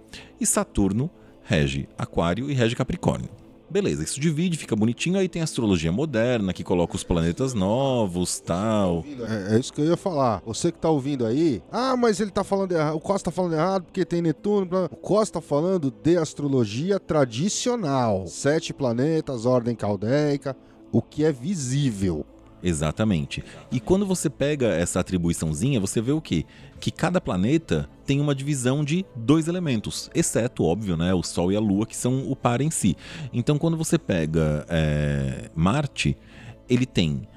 E Saturno rege Aquário e rege Capricórnio. Beleza, isso divide, fica bonitinho, aí tem a astrologia moderna, que coloca os planetas novos, tal. É, é isso que eu ia falar. Você que tá ouvindo aí, ah, mas ele tá falando errado, o Costa tá falando errado porque tem Netuno. blá. O Costa tá falando de astrologia tradicional. Sete planetas, ordem caldeica, o que é visível. Exatamente. E quando você pega essa atribuiçãozinha, você vê o quê? Que cada planeta tem uma divisão de dois elementos, exceto, óbvio, né, o Sol e a Lua, que são o par em si. Então, quando você pega é, Marte, ele tem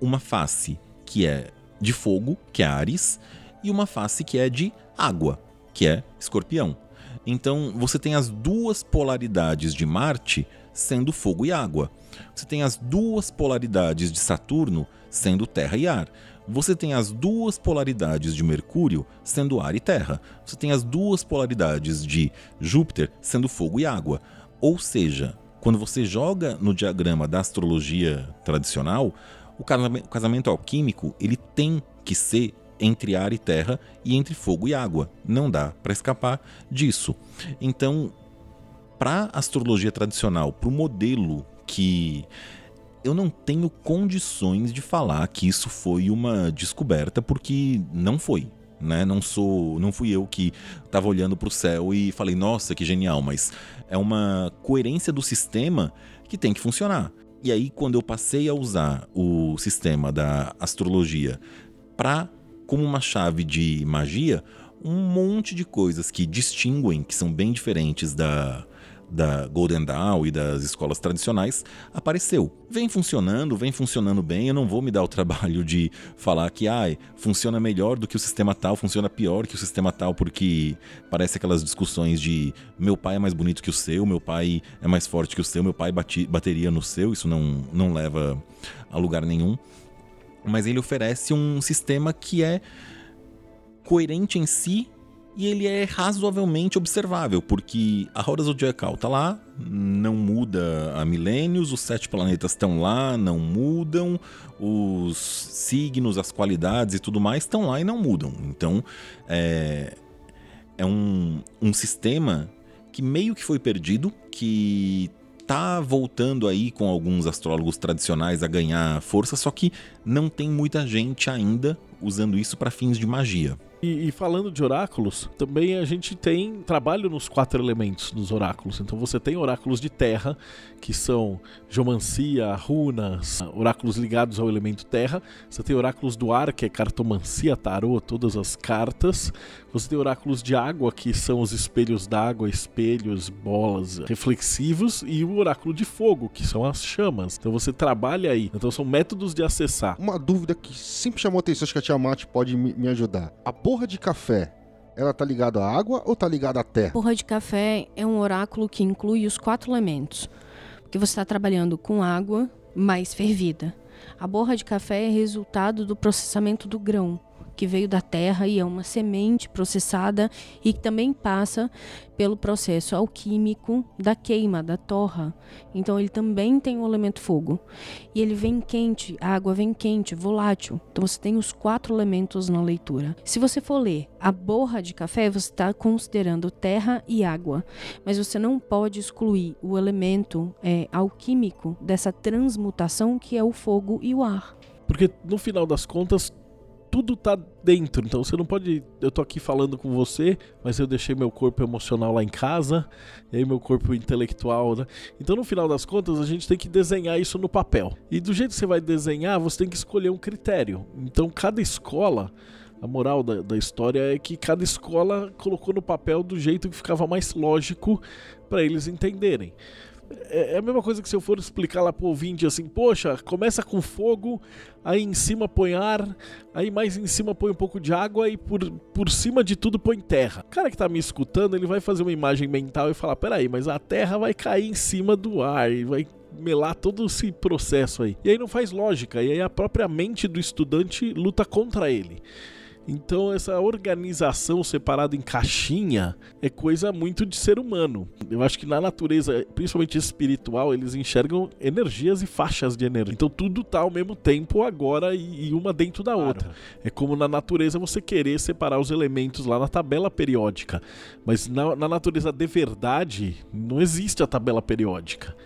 uma face que é de fogo, que é Ares, e uma face que é de água, que é Escorpião. Então, você tem as duas polaridades de Marte sendo fogo e água. Você tem as duas polaridades de Saturno sendo terra e ar. Você tem as duas polaridades de Mercúrio sendo ar e terra. Você tem as duas polaridades de Júpiter sendo fogo e água. Ou seja, quando você joga no diagrama da astrologia tradicional, o casamento, alquímico ele tem que ser entre ar e terra e entre fogo e água. Não dá para escapar disso. Então, para astrologia tradicional, para o modelo que eu não tenho condições de falar que isso foi uma descoberta porque não foi. Né? Não sou, não fui eu que estava olhando para o céu e falei, nossa, que genial, mas é uma coerência do sistema que tem que funcionar. E aí, quando eu passei a usar o sistema da astrologia para como uma chave de magia, um monte de coisas que distinguem, que são bem diferentes da, da Golden Dawn e das escolas tradicionais apareceu. Vem funcionando, vem funcionando bem. Eu não vou me dar o trabalho de falar que ai, funciona melhor do que o sistema tal, funciona pior que o sistema tal, porque parece aquelas discussões de meu pai é mais bonito que o seu, meu pai é mais forte que o seu, meu pai bateria no seu. Isso não, não leva a lugar nenhum. Mas ele oferece um sistema que é coerente em si e ele é razoavelmente observável, porque a roda zodiacal tá lá, não muda há milênios, os sete planetas estão lá, não mudam, os signos, as qualidades e tudo mais estão lá e não mudam. Então é, é um, um sistema que meio que foi perdido, que tá voltando aí com alguns astrólogos tradicionais a ganhar força, só que não tem muita gente ainda usando isso para fins de magia. E, e, falando de oráculos, também a gente tem trabalho nos quatro elementos dos oráculos. Então você tem oráculos de terra, que são geomancia, runas, oráculos ligados ao elemento terra. Você tem oráculos do ar, que é cartomancia, tarô, todas as cartas. Você tem oráculos de água, que são os espelhos d'água, espelhos, bolas reflexivos. E o oráculo de fogo, que são as chamas. Então você trabalha aí. Então são métodos de acessar. Uma dúvida que sempre chamou atenção, acho que a Tiamat pode me ajudar. A porra de café, ela tá ligada à água ou tá ligada à terra? Porra de café é um oráculo que inclui os quatro elementos. Porque você está trabalhando com água mais fervida. A borra de café é resultado do processamento do grão que veio da terra e é uma semente processada e que também passa pelo processo alquímico da queima, da torra. Então ele também tem o elemento fogo. E ele vem quente, a água vem quente, volátil. Então você tem os quatro elementos na leitura. Se você for ler a borra de café, você está considerando terra e água. Mas você não pode excluir o elemento é, alquímico dessa transmutação que é o fogo e o ar. Porque no final das contas, tudo tá dentro. Então você não pode. Eu tô aqui falando com você, mas eu deixei meu corpo emocional lá em casa, e aí meu corpo intelectual. Né? Então no final das contas a gente tem que desenhar isso no papel. E do jeito que você vai desenhar, você tem que escolher um critério. Então cada escola. A moral da, da história é que cada escola colocou no papel do jeito que ficava mais lógico para eles entenderem. É, é a mesma coisa que se eu for explicar lá pro ouvinte assim, poxa, começa com fogo, aí em cima põe ar, aí mais em cima põe um pouco de água e por, por cima de tudo põe terra. O cara que tá me escutando, ele vai fazer uma imagem mental e falar, peraí, mas a terra vai cair em cima do ar e vai melar todo esse processo aí. E aí não faz lógica, e aí a própria mente do estudante luta contra ele. Então, essa organização separada em caixinha é coisa muito de ser humano. Eu acho que na natureza, principalmente espiritual, eles enxergam energias e faixas de energia. Então, tudo tá ao mesmo tempo agora e, uma dentro da outra. Claro. É como na natureza você querer separar os elementos lá na tabela periódica. Mas na, na natureza de verdade, não existe a tabela periódica.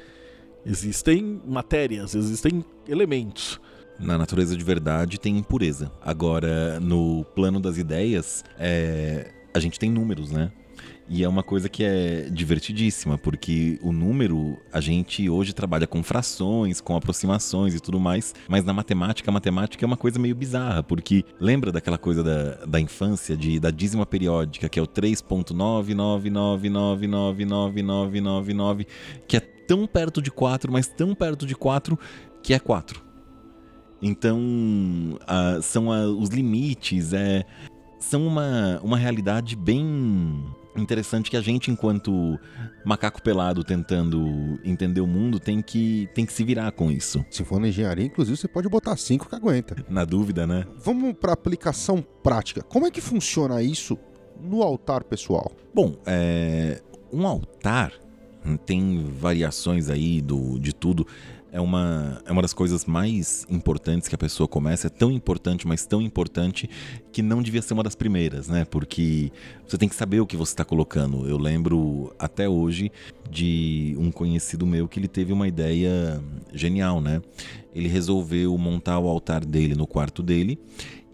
Existem matérias, existem elementos. Na natureza de verdade tem impureza. Agora, no plano das ideias, é... a gente tem números, né? E é uma coisa que é divertidíssima, porque o número, a gente hoje trabalha com frações, com aproximações e tudo mais, mas na matemática, a matemática é uma coisa meio bizarra, porque lembra daquela coisa da, da infância, de, da dízima periódica, que é o 3.999999999, que é tão perto de 4, mas tão perto de 4 que é 4. Então, uh, são uh, os limites, é, são uma, uma realidade bem interessante que a gente, enquanto macaco pelado tentando entender o mundo, tem que, tem que se virar com isso. Se for na engenharia, inclusive, você pode botar 5 que aguenta. Na dúvida, né? Vamos para aplicação prática. Como é que funciona isso no altar pessoal? Bom, é, um altar tem variações aí do, de tudo é uma, é uma das coisas mais importantes que a pessoa começa. É tão importante, mas tão importante que não devia ser uma das primeiras, né? Porque você tem que saber o que você está colocando. Eu lembro até hoje de um conhecido meu que ele teve uma ideia genial, né? Ele resolveu montar o altar dele no quarto dele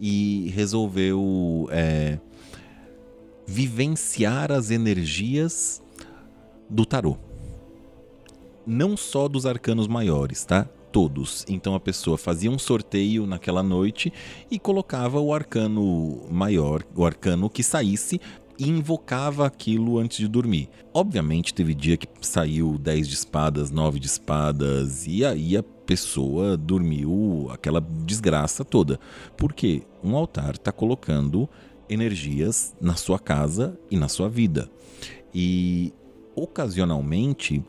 e resolveu é, vivenciar as energias do tarô não só dos arcanos maiores, tá? Todos. Então a pessoa fazia um sorteio naquela noite e colocava o arcano maior, o arcano que saísse e invocava aquilo antes de dormir. Obviamente teve dia que saiu 10 de espadas, 9 de espadas e aí a pessoa dormiu aquela desgraça toda. Porque um altar está colocando energias na sua casa e na sua vida. E ocasionalmente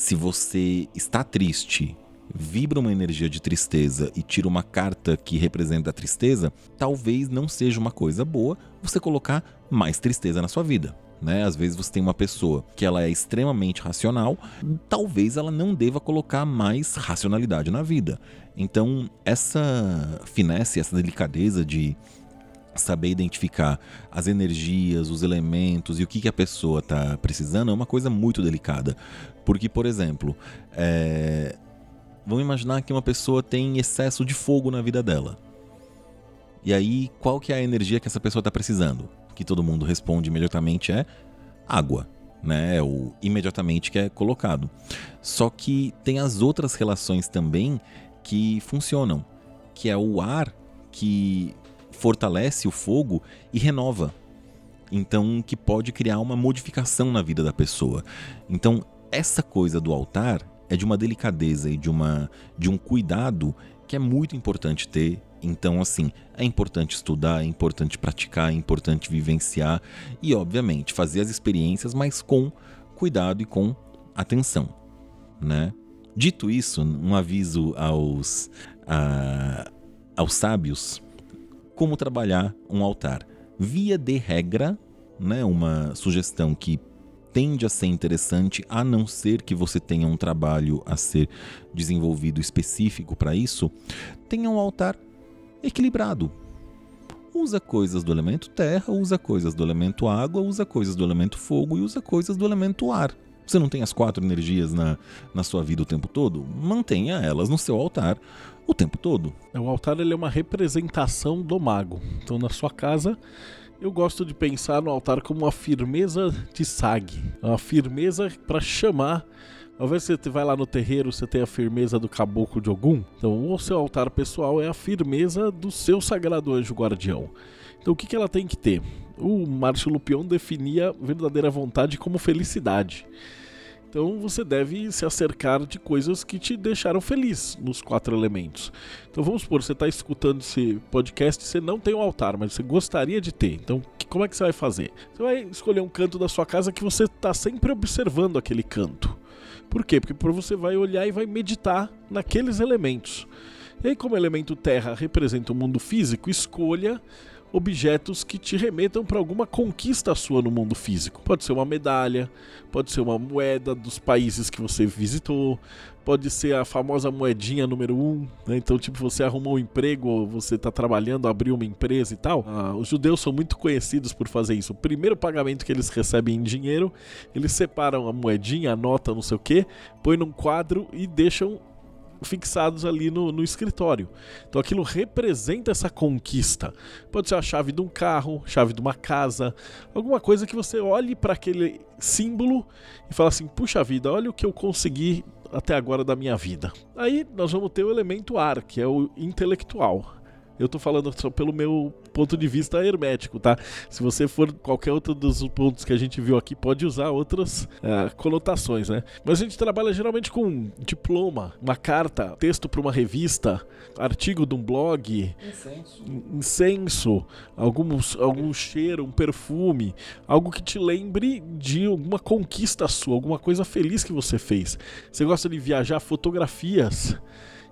se você está triste, vibra uma energia de tristeza e tira uma carta que representa a tristeza, talvez não seja uma coisa boa você colocar mais tristeza na sua vida. Né? Às vezes você tem uma pessoa que ela é extremamente racional, talvez ela não deva colocar mais racionalidade na vida. Então, essa finesse, essa delicadeza de saber identificar as energias, os elementos e o que, que a pessoa está precisando é uma coisa muito delicada. Porque, por exemplo, é... vamos imaginar que uma pessoa tem excesso de fogo na vida dela. E aí, qual que é a energia que essa pessoa está precisando? Que todo mundo responde imediatamente é água, né? É o imediatamente que é colocado. Só que tem as outras relações também que funcionam, que é o ar que fortalece o fogo e renova. Então, que pode criar uma modificação na vida da pessoa. Então, essa coisa do altar é de uma delicadeza e de, uma, de um cuidado que é muito importante ter. Então, assim, é importante estudar, é importante praticar, é importante vivenciar e, obviamente, fazer as experiências, mas com cuidado e com atenção, né? Dito isso, um aviso aos, a, aos sábios como trabalhar um altar. Via de regra, né, uma sugestão que tende a ser interessante, a não ser que você tenha um trabalho a ser desenvolvido específico para isso, tenha um altar equilibrado. Usa coisas do elemento terra, usa coisas do elemento água, usa coisas do elemento fogo e usa coisas do elemento ar. Você não tem as quatro energias na, na sua vida o tempo todo? Mantenha elas no seu altar o tempo todo. O altar ele é uma representação do mago. Então, na sua casa, eu gosto de pensar no altar como uma firmeza de sag, uma firmeza para chamar. Ao você vai lá no terreiro, você tem a firmeza do caboclo de Ogum. Então, o seu altar pessoal é a firmeza do seu sagrado anjo guardião. Então, o que, que ela tem que ter? O Márcio Lupion definia verdadeira vontade como felicidade. Então você deve se acercar de coisas que te deixaram feliz nos quatro elementos. Então vamos supor, você está escutando esse podcast você não tem um altar, mas você gostaria de ter. Então como é que você vai fazer? Você vai escolher um canto da sua casa que você está sempre observando aquele canto. Por quê? Porque você vai olhar e vai meditar naqueles elementos. E aí, como elemento terra representa o mundo físico, escolha objetos que te remetam para alguma conquista sua no mundo físico. Pode ser uma medalha, pode ser uma moeda dos países que você visitou, pode ser a famosa moedinha número um, né? Então, tipo, você arrumou um emprego, você está trabalhando, abriu uma empresa e tal. Ah, os judeus são muito conhecidos por fazer isso. O primeiro pagamento que eles recebem em dinheiro, eles separam a moedinha, a nota, não sei o que, põem num quadro e deixam fixados ali no, no, escritório. Então aquilo representa essa conquista. Pode ser a chave de um carro, chave de uma casa, alguma coisa que você olhe para aquele símbolo e fala assim: puxa vida, olha o que eu consegui até agora da minha vida. Aí nós vamos ter o elemento ar, que é o intelectual. Eu tô falando só pelo meu ponto de vista hermético, tá? Se você for qualquer outro dos pontos que a gente viu aqui, pode usar outras uh, conotações, né? Mas a gente trabalha geralmente com diploma, uma carta, texto para uma revista, artigo de um blog, incenso, incenso alguns, algum cheiro, um perfume, algo que te lembre de alguma conquista sua, alguma coisa feliz que você fez. Você gosta de viajar, fotografias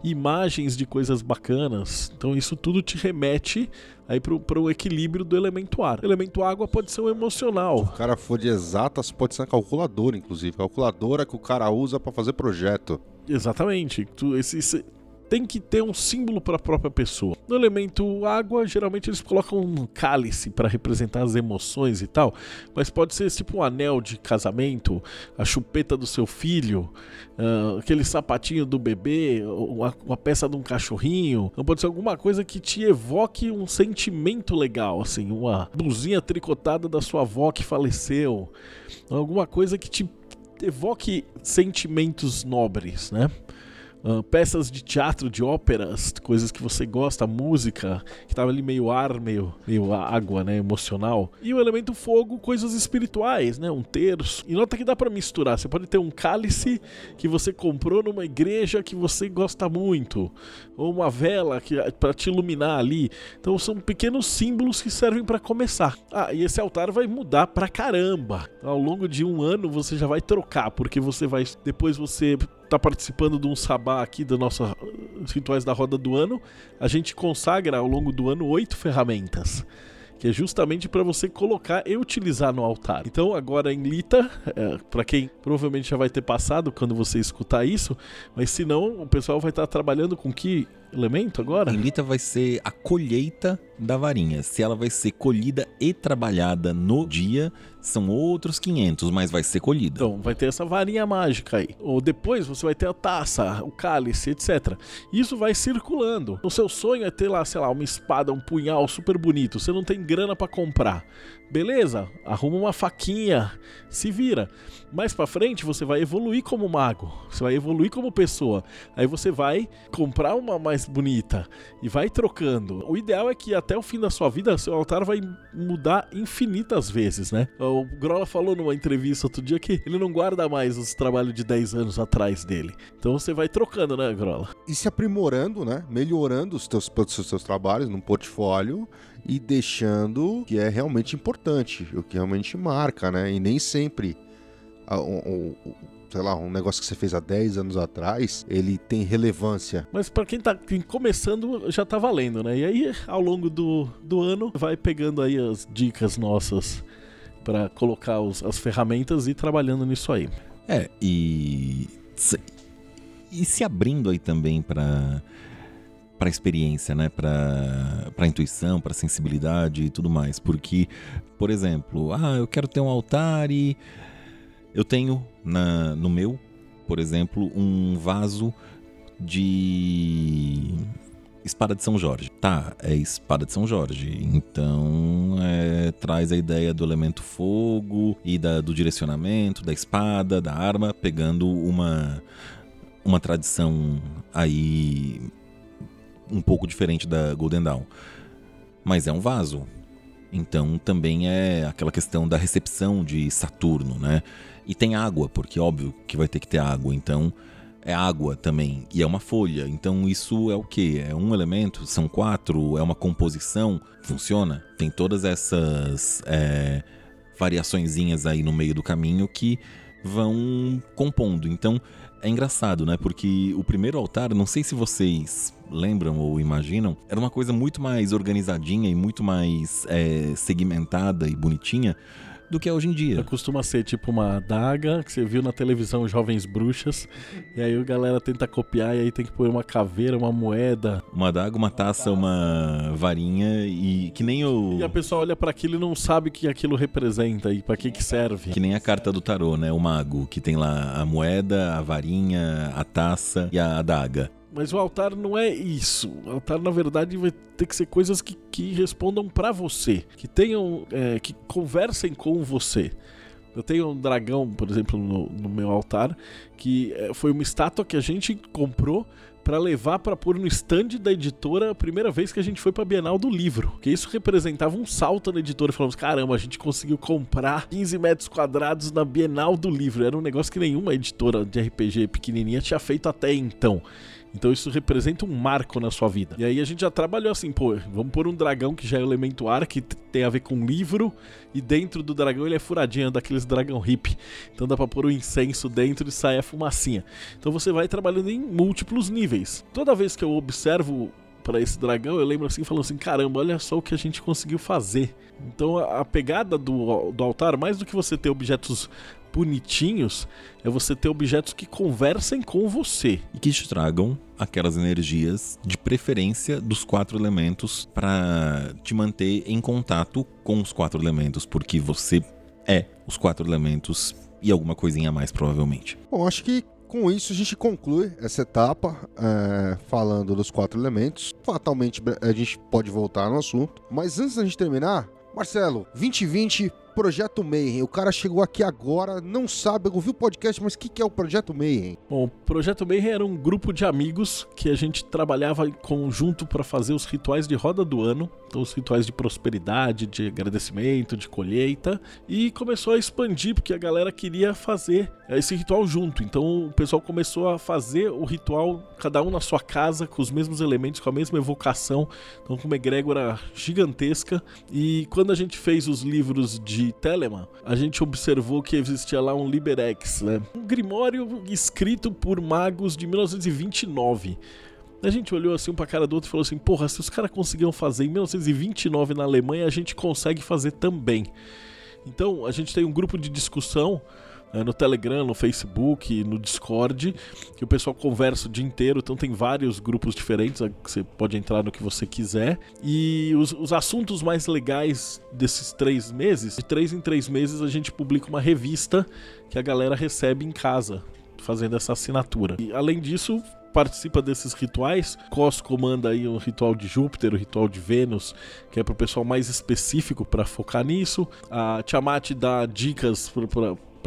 imagens de coisas bacanas. Então isso tudo te remete aí para o equilíbrio do elemento ar. O elemento água pode ser o emocional. Se o cara for de exatas, pode ser a calculadora, inclusive. Calculadora que o cara usa para fazer projeto. Exatamente. Tu, esse, esse, tem que ter um símbolo para a própria pessoa. No elemento água, geralmente eles colocam um cálice para representar as emoções e tal, mas pode ser tipo um anel de casamento, a chupeta do seu filho, uh, aquele sapatinho do bebê, uma, uma, peça de um cachorrinho. Então pode ser alguma coisa que te evoque um sentimento legal, assim, uma blusinha tricotada da sua avó que faleceu, alguma coisa que te evoque sentimentos nobres, né? Uh, peças de teatro, de óperas, coisas que você gosta, música, que tava ali meio ar, meio, meio água, né, emocional. E o elemento fogo, coisas espirituais, né, um terço. E nota que dá para misturar. Você pode ter um cálice que você comprou numa igreja que você gosta muito, ou uma vela que para te iluminar ali. Então são pequenos símbolos que servem para começar. Ah, e esse altar vai mudar pra caramba. Ao longo de um ano você já vai trocar, porque você vai depois você está participando de um sabá aqui da nossa rituais da roda do ano, a gente consagra ao longo do ano oito ferramentas que é justamente para você colocar e utilizar no altar. Então, agora em Lita, é, para quem provavelmente já vai ter passado quando você escutar isso, mas se não, o pessoal vai estar tá trabalhando com que elemento agora? Em Lita vai ser a colheita da varinha. Se ela vai ser colhida e trabalhada no dia, são outros 500, mas vai ser colhida. Então, vai ter essa varinha mágica aí. Ou depois você vai ter a taça, o cálice, etc. Isso vai circulando. O seu sonho é ter lá, sei lá, uma espada, um punhal super bonito. Você não tem grana para comprar. Beleza, arruma uma faquinha, se vira. Mais para frente você vai evoluir como mago, você vai evoluir como pessoa. Aí você vai comprar uma mais bonita e vai trocando. O ideal é que até o fim da sua vida seu altar vai mudar infinitas vezes, né? O Grola falou numa entrevista outro dia que ele não guarda mais os trabalhos de 10 anos atrás dele. Então você vai trocando, né, Grola? E se aprimorando, né? Melhorando os teus, os seus trabalhos no portfólio e deixando o que é realmente importante, o que realmente marca, né? E nem sempre o, sei lá, um negócio que você fez há 10 anos atrás, ele tem relevância. Mas para quem tá começando, já tá valendo, né? E aí, ao longo do, do ano, vai pegando aí as dicas nossas para colocar os, as ferramentas e trabalhando nisso aí. É, e. E se abrindo aí também para para experiência, né? Para para intuição, para sensibilidade e tudo mais, porque, por exemplo, ah, eu quero ter um altar e eu tenho na no meu, por exemplo, um vaso de espada de São Jorge. Tá, é espada de São Jorge. Então é, traz a ideia do elemento fogo e da, do direcionamento da espada, da arma, pegando uma uma tradição aí um pouco diferente da Golden Dawn. Mas é um vaso. Então também é aquela questão da recepção de Saturno, né? E tem água, porque óbvio que vai ter que ter água. Então é água também. E é uma folha. Então isso é o que? É um elemento? São quatro? É uma composição? Funciona? Tem todas essas é, variaçõezinhas aí no meio do caminho que vão compondo. Então é engraçado, né? Porque o primeiro altar, não sei se vocês lembram ou imaginam, era uma coisa muito mais organizadinha e muito mais é, segmentada e bonitinha do que é hoje em dia. Costuma ser tipo uma adaga que você viu na televisão Jovens Bruxas, e aí a galera tenta copiar e aí tem que pôr uma caveira, uma moeda. Uma adaga, uma taça, uma varinha e que nem o. E a pessoa olha para aquilo e não sabe o que aquilo representa e para que que serve. Que nem a carta do tarô, né? O mago, que tem lá a moeda, a varinha, a taça e a adaga. Mas o altar não é isso. O altar, na verdade, vai ter que ser coisas que, que respondam para você, que tenham, é, que conversem com você. Eu tenho um dragão, por exemplo, no, no meu altar, que é, foi uma estátua que a gente comprou para levar para pôr no stand da editora a primeira vez que a gente foi para Bienal do Livro. Que isso representava um salto na editora. Falamos, caramba, a gente conseguiu comprar 15 metros quadrados na Bienal do Livro. Era um negócio que nenhuma editora de RPG pequenininha tinha feito até então. Então isso representa um marco na sua vida. E aí a gente já trabalhou assim, pô, vamos pôr um dragão que já é elemento ar, que tem a ver com livro, e dentro do dragão ele é furadinho, daqueles dragão hip. Então dá pra pôr o um incenso dentro e sair a fumacinha. Então você vai trabalhando em múltiplos níveis. Toda vez que eu observo para esse dragão, eu lembro assim, falando assim: caramba, olha só o que a gente conseguiu fazer. Então a, a pegada do, do altar, mais do que você ter objetos bonitinhos é você ter objetos que conversem com você e que te tragam aquelas energias de preferência dos quatro elementos para te manter em contato com os quatro elementos, porque você é os quatro elementos e alguma coisinha a mais provavelmente. Bom, acho que com isso a gente conclui essa etapa é, falando dos quatro elementos. Fatalmente a gente pode voltar no assunto, mas antes da gente terminar, Marcelo, 2020 Projeto Mayhem. O cara chegou aqui agora, não sabe, ouviu o podcast, mas o que, que é o Projeto Mayhem? Bom, o Projeto Mayhem era um grupo de amigos que a gente trabalhava em conjunto para fazer os rituais de roda do ano, então os rituais de prosperidade, de agradecimento, de colheita, e começou a expandir porque a galera queria fazer esse ritual junto. Então o pessoal começou a fazer o ritual, cada um na sua casa, com os mesmos elementos, com a mesma evocação, então com uma egrégora gigantesca. E quando a gente fez os livros de Telemann, a gente observou que existia lá um Liberex, né? um grimório escrito por magos de 1929. A gente olhou assim um pra cara do outro e falou assim: porra, se os caras conseguiam fazer em 1929 na Alemanha, a gente consegue fazer também. Então, a gente tem um grupo de discussão é, no Telegram, no Facebook, no Discord, que o pessoal conversa o dia inteiro, então tem vários grupos diferentes, que você pode entrar no que você quiser. E os, os assuntos mais legais desses três meses, de três em três meses a gente publica uma revista que a galera recebe em casa, fazendo essa assinatura. E além disso, participa desses rituais. Cos comanda aí o ritual de Júpiter, o ritual de Vênus, que é para o pessoal mais específico para focar nisso. A Tiamat dá dicas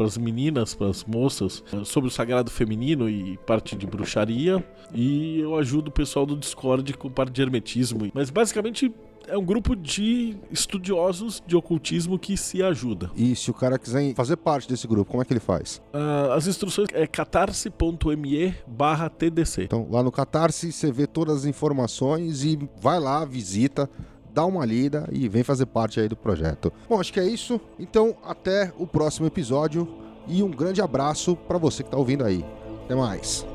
para as meninas, para as moças, sobre o sagrado feminino e parte de bruxaria. E eu ajudo o pessoal do Discord com parte de hermetismo. Mas basicamente é um grupo de estudiosos de ocultismo que se ajuda. E se o cara quiser fazer parte desse grupo, como é que ele faz? Uh, as instruções é catarse.me barra TDC. Então, lá no Catarse, você vê todas as informações e vai lá, visita, dá uma lida e vem fazer parte aí do projeto. Bom, acho que é isso. Então, até o próximo episódio e um grande abraço para você que está ouvindo aí. Até mais.